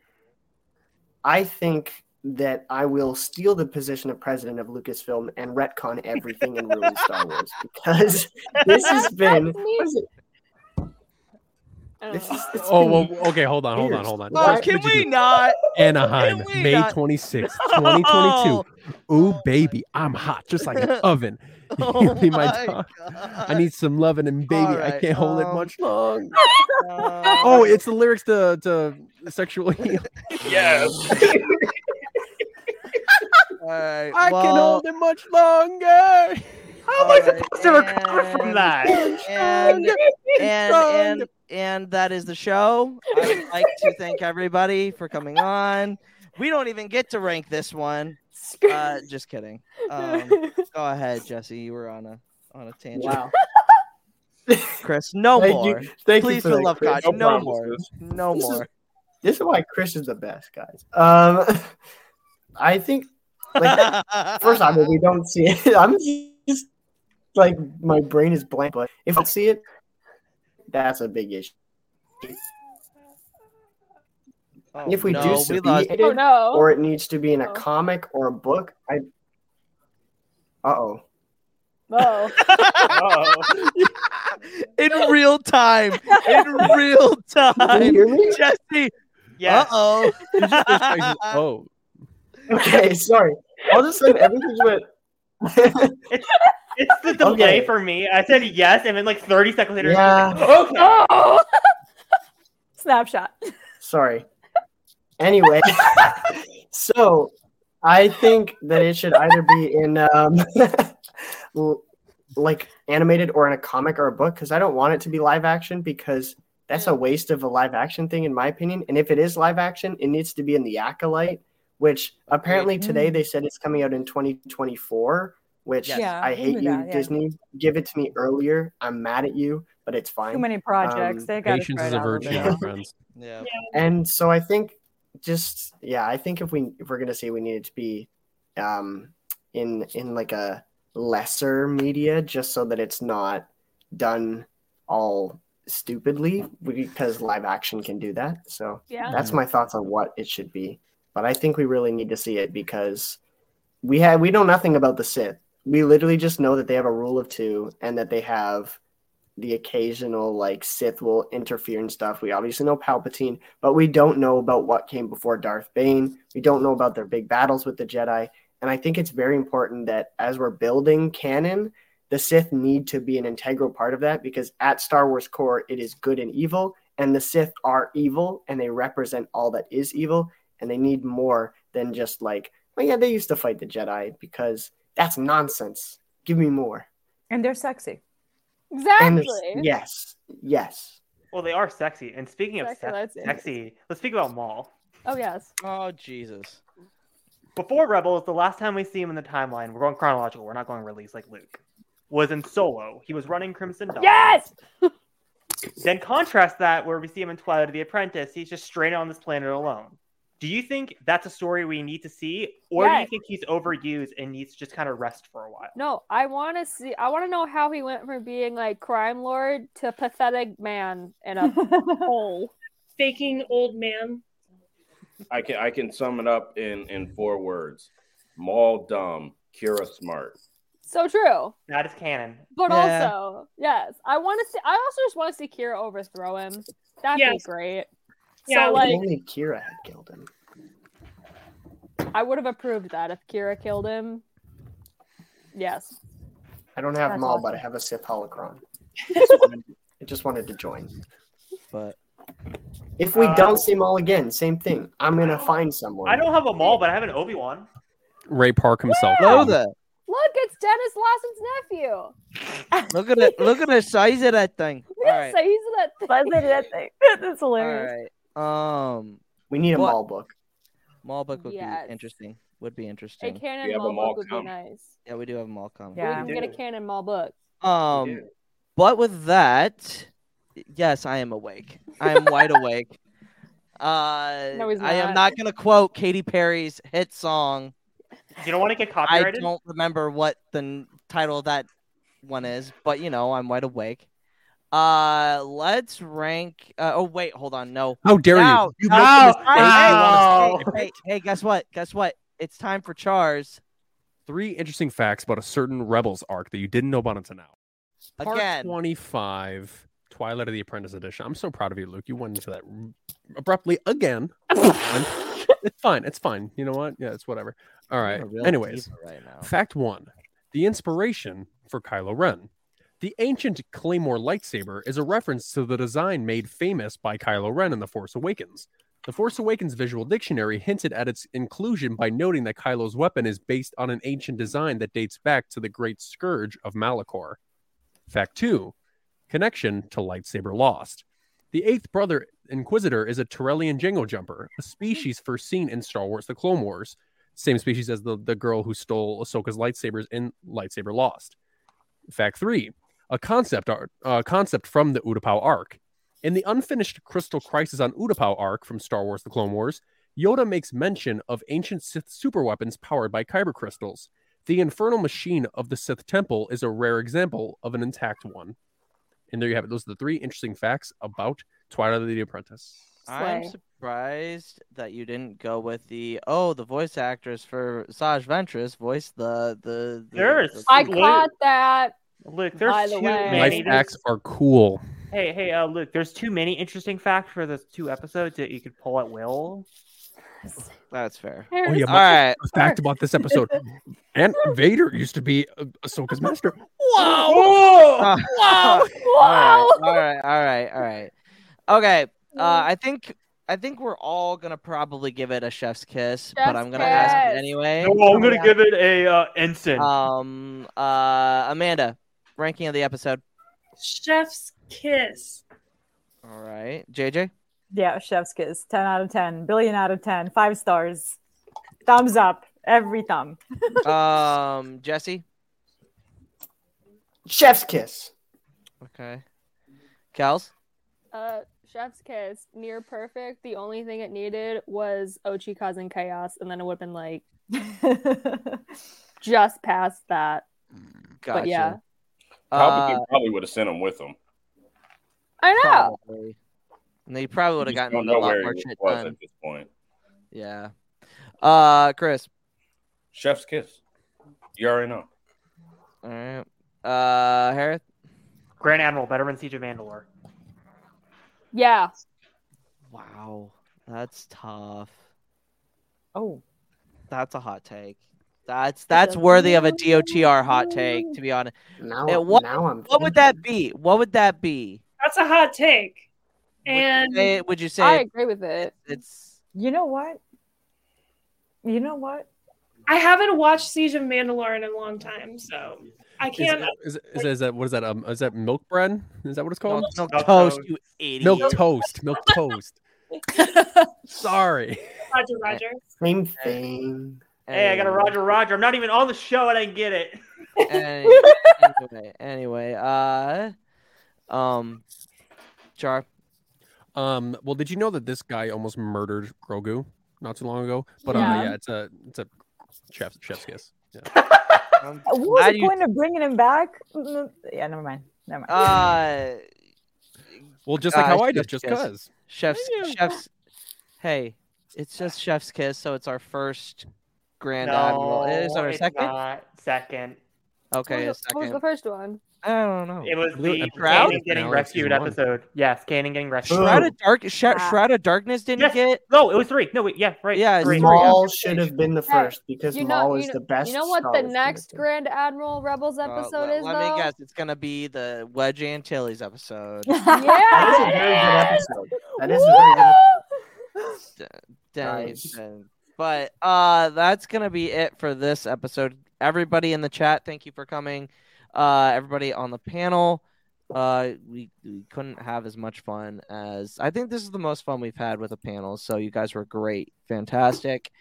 I think that I will steal the position of president of Lucasfilm and retcon everything and ruin Star Wars (laughs) because this has been That's me. what is it? I don't This is Oh, well, okay, hold on, hold on, hold on. oh, can we not? Anaheim, we May not- 26th, Oh, (laughs) 2022. Ooh, baby, I'm hot, just like an (laughs) oven. Oh He'll be my my dog. God. I need some loving, and baby, I can't hold it um, much long. Uh, Oh, it's the lyrics to to sexual healing. Yes. All right. I well, can hold it much longer. How am I supposed to recover from that? and and and and that is the show. I would like to thank everybody for coming on. We don't even get to rank this one. Uh, just kidding. Um, (laughs) go ahead, Jesse. You were on a on a tangent. Wow. (laughs) Chris, no Thank more. you- thank you Please, for for that, love Chris. God, No no more. No This is- more. This is why Chris is the best, guys. Um, (laughs) I think, like, (laughs) first off, we don't see it. (laughs) I'm just like my brain is blank. But if I see it, that's a big issue. if we no, do we see it, Oh, no. or it needs to be in a Oh. comic or a book, I. Uh oh. Oh. in real time. In real time. Can you hear me? Jesse. Yeah. Uh oh. oh. Okay, (laughs) sorry. All of a sudden, everything's went. It's the delay Okay. for me. I said yes, and then like 30 seconds later, Yeah. like, okay. Oh. (laughs) Snapshot. Sorry. Anyway, (laughs) so I think that it should either be in um, like animated or in a comic or a book because I don't want it to be live action because that's a waste of a live action thing in my opinion. And if it is live action, it needs to be in the Acolyte, which apparently today they said it's coming out in 2024. Which Yeah, I hate you, that, yeah. Disney. Give it to me earlier. I'm mad at you, but it's fine. Too many projects. Um, they got Patience is a virtue, my friends. (laughs) Yeah. and so I think just yeah, I think if we if we're gonna say we need it to be um in in like a lesser media just so that it's not done all stupidly because live action can do that. So Yeah. that's my thoughts on what it should be. But I think we really need to see it because we have we know nothing about the Sith. We literally just know that they have a rule of two and that they have the occasional like Sith will interfere and stuff. We obviously know Palpatine, but we don't know about what came before Darth Bane. We don't know about their big battles with the Jedi. And I think it's very important that as we're building canon, the Sith need to be an integral part of that because at Star Wars core, it is good and evil, and the Sith are evil and they represent all that is evil, and they need more than just like, oh yeah, they used to fight the Jedi because that's nonsense. Give me more. And they're sexy. Exactly. yes, yes. Well, they are sexy. And speaking of Sexy sex- lightsabers. sexy, let's speak about Maul. Oh yes. Oh Jesus. Before Rebels, the last time we see him in the timeline, we're going chronological. We're not going release like Luke. Was in Solo. He was running Crimson Dawn. Yes. Then contrast that where we see him in Twilight of the Apprentice. He's just straight on this planet alone. Do you think that's a story we need to see, or do you think he's overused and needs to just kind of rest for a while? No, I want to see. I want to know how he went from being like crime lord to pathetic man in a (laughs) hole. Faking old man. I can I can sum it up in in four words: Maul dumb, Qi'ra smart. So true. That is canon. But Yeah. also, yes, I want to see. I also just want to see Qi'ra overthrow him. That'd be great. Yeah, so like, only Qi'ra had killed him. I would have approved that if Qi'ra killed him. Yes. I don't have That's them all, but I have a Sith holocron. (laughs) I just wanted to join. But If we Uh, don't see Maul again, same thing. I'm gonna find someone. I don't have a Maul, but I have an Obi Wan. Ray Park himself. Know that. Look, it's Denis Lawson's nephew. (laughs) Look at it. Look at the size of that thing. All Yes, right. he's that. Let's say that thing. (laughs) That's hilarious. right. Um, We need a What? Maul book. Maul book would Yes. be interesting. Would be A interesting. canon We have a Maul Maul book would be comic. nice. Yeah, we do have a Maul comic. Yeah. We can get a canon Maul book. Um, but with that, yes, I am awake. I am wide (laughs) awake. Uh, No, he's I am not. not gonna quote Katy Perry's hit song. You don't want to get copyrighted? I copyrighted? don't remember what the n- title of that one is, but you know, I'm wide awake. Uh, let's rank. Uh, oh wait, hold on. No. How dare Now- you? You now- make the mistake hey, hey, hey, hey, hey, guess what? Guess what? It's time for Chars Three interesting facts about a certain Rebels arc that you didn't know about until now. Part again. 25, Twilight of the Apprentice edition. I'm so proud of you, Luke. You went into that abruptly again. (laughs) it's fine. It's fine. You know what? Yeah, it's whatever. All right. Anyways, right now. fact one the inspiration for Kylo Ren. The ancient Claymore lightsaber is a reference to the design made famous by Kylo Ren in The Force Awakens. The Force Awakens visual dictionary hinted at its inclusion by noting that Kylo's weapon is based on an ancient design that dates back to the Great Scourge of Malachor. Fact 2 Connection to Lightsaber Lost. The eighth brother Inquisitor is a Terrelian Jango jumper, a species first seen in Star Wars The Clone Wars, same species as the, the girl who stole Ahsoka's lightsabers in Lightsaber Lost. Fact 3 a concept art, uh, concept from the Utapau arc. In the unfinished Crystal Crisis on Utapau arc from Star Wars: The Clone Wars, Yoda makes mention of ancient Sith superweapons powered by kyber crystals. The infernal machine of the Sith Temple is a rare example of an intact one. And there you have it. Those are the three interesting facts about Twilight of the Apprentice. I'm surprised that you didn't go with the oh the voice actress for Saj Ventress voiced the the, the There's the- I caught that. Look, there's By the too way. many. Life facts are cool. Hey, hey, uh, Luke, there's too many interesting facts for the two episodes that you could pull at will. That's fair. Oh yeah, All my- right. a fact about this (laughs) episode. and Vader used to be uh, Ahsoka's master. Wow! wow! Wow! All right, all right, all right. Okay, uh, I think I think we're all gonna probably give it a chef's kiss, but I'm gonna ask it kiss. anyway. No, I'm gonna give it a uh, ensign. Um, uh, Amanda, ranking of the episode. Chef's kiss. All right, JJ. Yeah, chef's kiss. 10 out of 10. Billion out of 10. Five stars. Thumbs up. Every thumb. (laughs) Um, Jesse. Chef's kiss. Okay. Kels. Uh, Chef's Kiss, near perfect. The only thing it needed was Ochi causing chaos, and then it would have been like (laughs) just past that. Gotcha. But yeah, Probably, Uh, probably would have sent him with him. I know. Probably. And they probably would have gotten don't a lot where more shit was done. at this point. Yeah. Uh, Kris. Chef's kiss. You already know. All right. Uh, Hereth. Grand Admiral, better than Siege of Mandalore. Yeah. Wow, that's tough. Oh, that's a hot take. That's that's worthy of a DOTR hot take, to be honest. Now, And what, now I'm what would that be? What would that be? That's a hot take. And Say- would you say I agree with it. it's You know what? You know what? I haven't watched Siege of Mandalore in a long time, so I can't. is, is, is that what is that? Um, is that milk bread? Is that what it's called? Milk toast, you idiot. Milk toast. Milk (laughs) toast. Sorry. Roger, Roger. Same thing. Hey, I got a Roger Roger. I'm not even on the show and I get it. Any- anyway, (laughs) anyway, uh, um, Char. Um. Well, did you know that this guy almost murdered Grogu not too long ago? But uh, Yeah. yeah, it's a it's a chef's chef's kiss. Yeah. I'm (laughs) What was glad the you- point of bringing him back? Yeah, never mind. Never mind. Uh, Well, just like uh, how I did, chef's just cause. Chef's chef's. Hey, it's just chef's kiss, so it's our first Grand Admiral. It is No, our it's second. not. Second. Okay, a What was, the, what was the first one? I don't know. It was Blue the episode Shroud? Getting rescued season one. episode. Yes, Kanan getting rescued. Shroud of Dark, Sh- Ah. Shroud of Darkness didn't Yes. get. No, it was three. No, wait, yeah, right. Yeah, it's three. three. Maul should have been the Hey, first because You Maul is you the best. you know what the next. Grand Admiral Rebels Uh, episode let, is let though? me guess. It's gonna be the Wedge Antilles episode. Yeah, (laughs) that is a very good episode. That is a very good. D- dang it, Nice. But uh, that's gonna be it for this episode. Everybody in the chat, thank you for coming. Uh, everybody on the panel, uh, we, we couldn't have as much fun as I think this is the most fun we've had with a panel. So you guys were great, fantastic.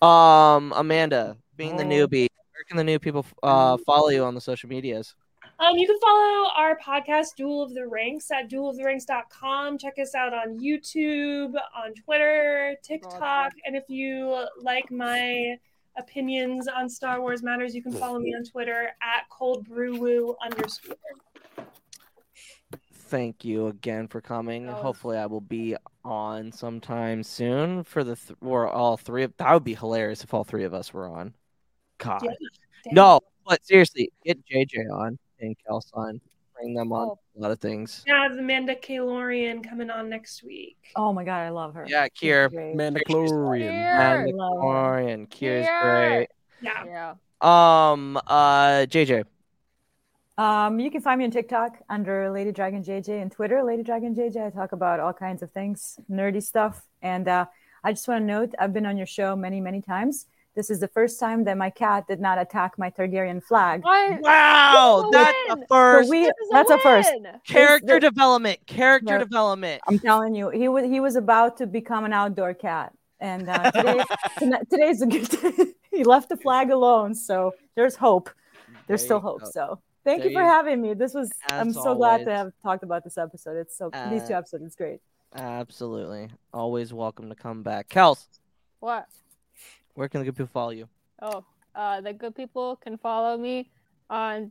Um, Amanda, being the Oh. newbie, where can the new people uh follow you on the social medias? Um, you can follow our podcast, Duel of the Ranks, at dueloftheranks.com. Check us out on YouTube, on Twitter, TikTok. And if you like my opinions on Star Wars matters, you can follow me on Twitter at coldbrewwoo underscore. Thank you again for coming. Hopefully, I will be on sometime soon for the th- or all three of. That would be hilarious if all three of us were on. God, Yeah. No, but seriously, get JJ on and Kels. Bring them on Oh. a lot of things. Yeah, Amanda Kalorian coming on next week. Oh my god, I love her. Yeah, She's Kier. great. Mandalorian. And Kier. Love Kier's great. Yeah. Yeah. Um, uh, JJ. Um, you can find me on TikTok under Lady Dragon JJ and Twitter, Lady Dragon JJ. I talk about all kinds of things, nerdy stuff. And uh, I just want to note I've been on your show many, many times. This is the first time that my cat did not attack my Targaryen flag. What? Wow, This a that's a first. So we, that's a first. character the- development. Character Yeah. development. I'm telling you, he was he was about to become an outdoor cat, and uh, (laughs) today, today's a good day. (laughs) he left the flag alone, so there's hope. There's There still hope. go. So Thank There you for you- having me. This was. I'm As so glad to have talked about this episode. It's so these two Uh, episodes. It's great. Absolutely. Always welcome to come back. Kels, What? Where can the good people follow you? Oh, uh, the good people can follow me on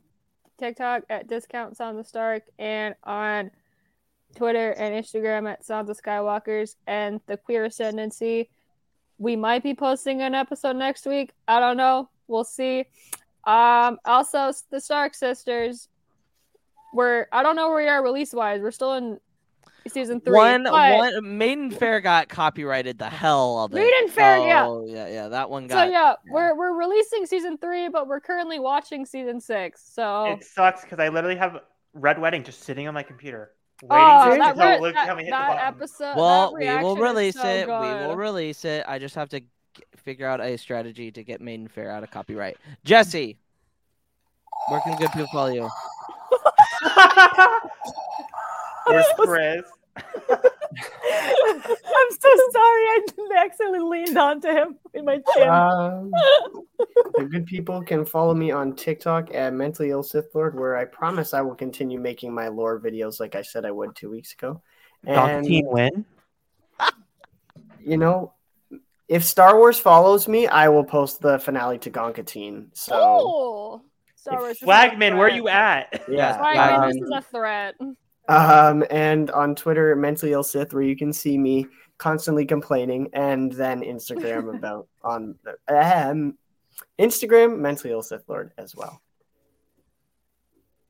TikTok at Discount Sansa Stark and on Twitter and Instagram at Sansa Skywalkers and the Queer Ascendancy. We might be posting an episode next week. I don't know. We'll see. Um, also the Stark sisters. We're I don't know where we are release wise. We're still in season three. One, but- one, Maiden Fair got copyrighted the hell of it. Maiden Fair, yeah. Oh, yeah, yeah, that one got. So got. yeah, we're we're releasing season three, but we're currently watching season six. So It sucks because I literally have Red Wedding just sitting on my computer, oh, waiting oh, to that, re- Luke to that, tell hit the that episode. Well, that we will release so it. Good. We will release it. I just have to g- figure out a strategy to get Maiden Fair out of copyright. Jesse, where can good people follow you? (laughs) (laughs) Where's (laughs) Kris? I'm so sorry. I accidentally leaned onto him in my chin. Um, (laughs) the good people can follow me on TikTok at Mentally Ill Sith Lord, where I promise I will continue making my lore videos like I said I would two weeks ago. And Gonka win. (laughs) you know, if Star Wars follows me, I will post the finale to Gonkatine. So Oh, Star Wars. this Flagman, where are you at? yeah. Flagman, this um, is a threat. Um, and on Twitter, mentally ill Sith, where you can see me constantly complaining, and then Instagram (laughs) about on um, Instagram, mentally ill Sith Lord as well,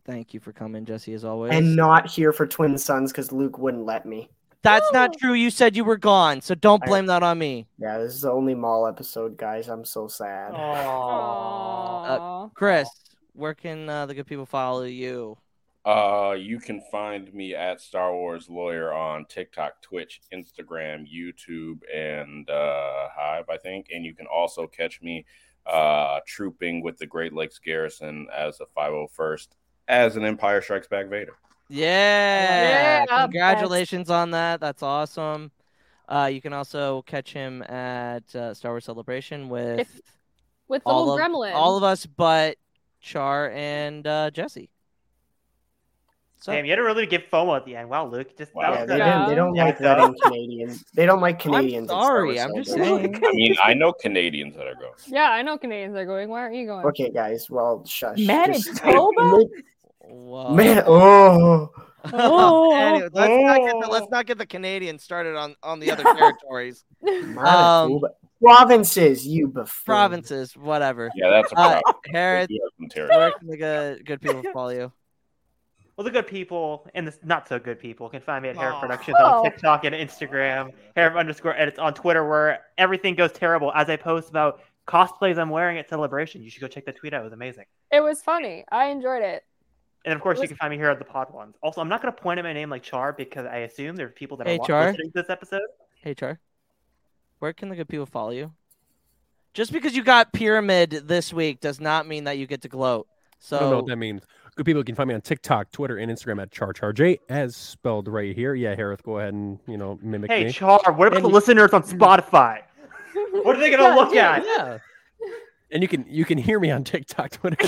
Thank you for coming, Jesse, as always. and not here for Twin Sons because Luke wouldn't let me. That's not true. You said you were gone, so don't blame that on me. Yeah, this is the only Maul episode, guys. I'm so sad. Uh, Kris, where can uh, the good people follow you? Uh, you can find me at Star Wars Lawyer on TikTok, Twitch, Instagram, YouTube, and uh, Hive, I think. And you can also catch me uh, trooping with the Great Lakes Garrison as a 501st as an Empire Strikes Back Vader. Yeah. Yeah, Congratulations on that. That's awesome. Uh, you can also catch him at uh, Star Wars Celebration with If- with all little of, gremlin. all of us, but Char and uh, Jesse. So Damn, you had to really give FOMO at the end. Wow, Luke, just that Yeah, they good. don't. They don't like so- letting Canadians. They don't like Canadians. in Star sorry, I'm just saying. (laughs) I mean, I know Canadians that are going. Yeah, I know Canadians are going. Why aren't you going? Okay, guys. Well, shush. Just- Manitoba? (laughs) Whoa. (laughs) Man, oh. Oh. Anyway, let's, not get the, let's not get the Canadians started on, on the other territories. Um, provinces, you buffoon. provinces, whatever. Yeah, that's a Uh, problem. Hereth, You have some where can the good, good people follow you? Well, the good people and the not so good people can find me at Hereth Productions on TikTok and Instagram, Hair underscore edits on Twitter, where everything goes terrible as I post about cosplays I'm wearing at Celebration. You should go check that tweet out; it was amazing. It was funny. I enjoyed it. And of course, It you can find me here at the Pod Ones. Also, I'm not going to point at my name like Char because I assume there are people that Hey, are wa- Char. listening to this episode. Hey, Char. Where can the good people follow you? Just because you got pyramid this week does not mean that you get to gloat. So I don't know what that means. Good people can find me on TikTok, Twitter, and Instagram at CharCharJay, as spelled right here. Yeah, Hereth, go ahead and you know mimic Hey, me. Char, what about And the you- listeners on Spotify? (laughs) what are they going to Yeah, look dude, at? Yeah. and you can you can hear me on TikTok, (laughs) Twitter.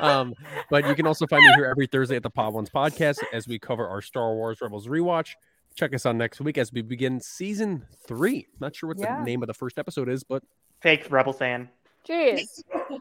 um, but you can also find me here every Thursday at the Pod Ones podcast as we cover our Star Wars Rebels rewatch. Check us out next week as we begin season three. Not sure what Yeah. the name of the first episode is, but Fake Rebel fan. Jeez. (laughs)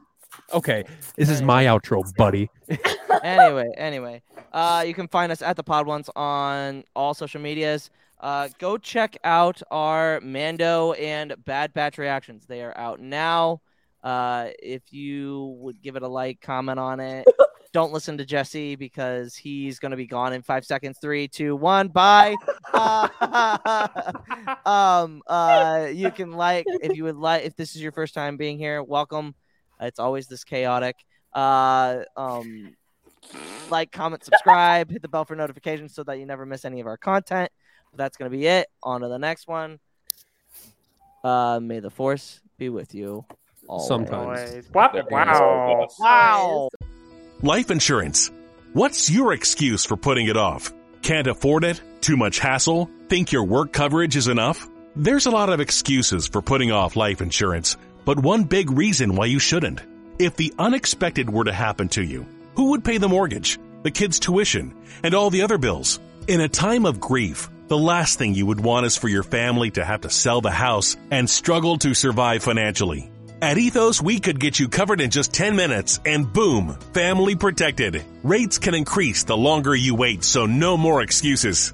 okay. This is my outro, buddy. (laughs) anyway, anyway, uh, you can find us at the Pod Ones on all social medias. Uh, go check out our Mando and Bad Batch reactions. They are out now. Uh, if you would give it a like, comment on it. (laughs) Don't listen to Jesse because he's going to be gone in five seconds. Three, two, one. Bye. Uh, (laughs) um, uh, you can like if you would like if this is your first time being here. Welcome. It's always this chaotic. Uh, um, like, comment, subscribe, hit the bell for notifications so that you never miss any of our content. But that's gonna be it. On to the next one. Uh, may the force be with you. Always. Sometimes. Always. Wow. Wow. Wow. Life insurance. What's your excuse for putting it off? Can't afford it? Too much hassle? Think your work coverage is enough? There's a lot of excuses for putting off life insurance, but one big reason why you shouldn't. If the unexpected were to happen to you, Who would pay the mortgage, the kids' tuition, and all the other bills? In a time of grief, the last thing you would want is for your family to have to sell the house and struggle to survive financially. At Ethos, we could get you covered in just 10 minutes and boom, family protected. Rates can increase the longer you wait, so no more excuses.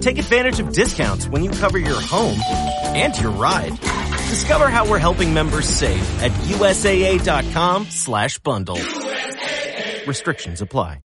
Take advantage of discounts when you cover your home and your ride. Discover how we're helping members save at USAA.com slash bundle. Restrictions apply.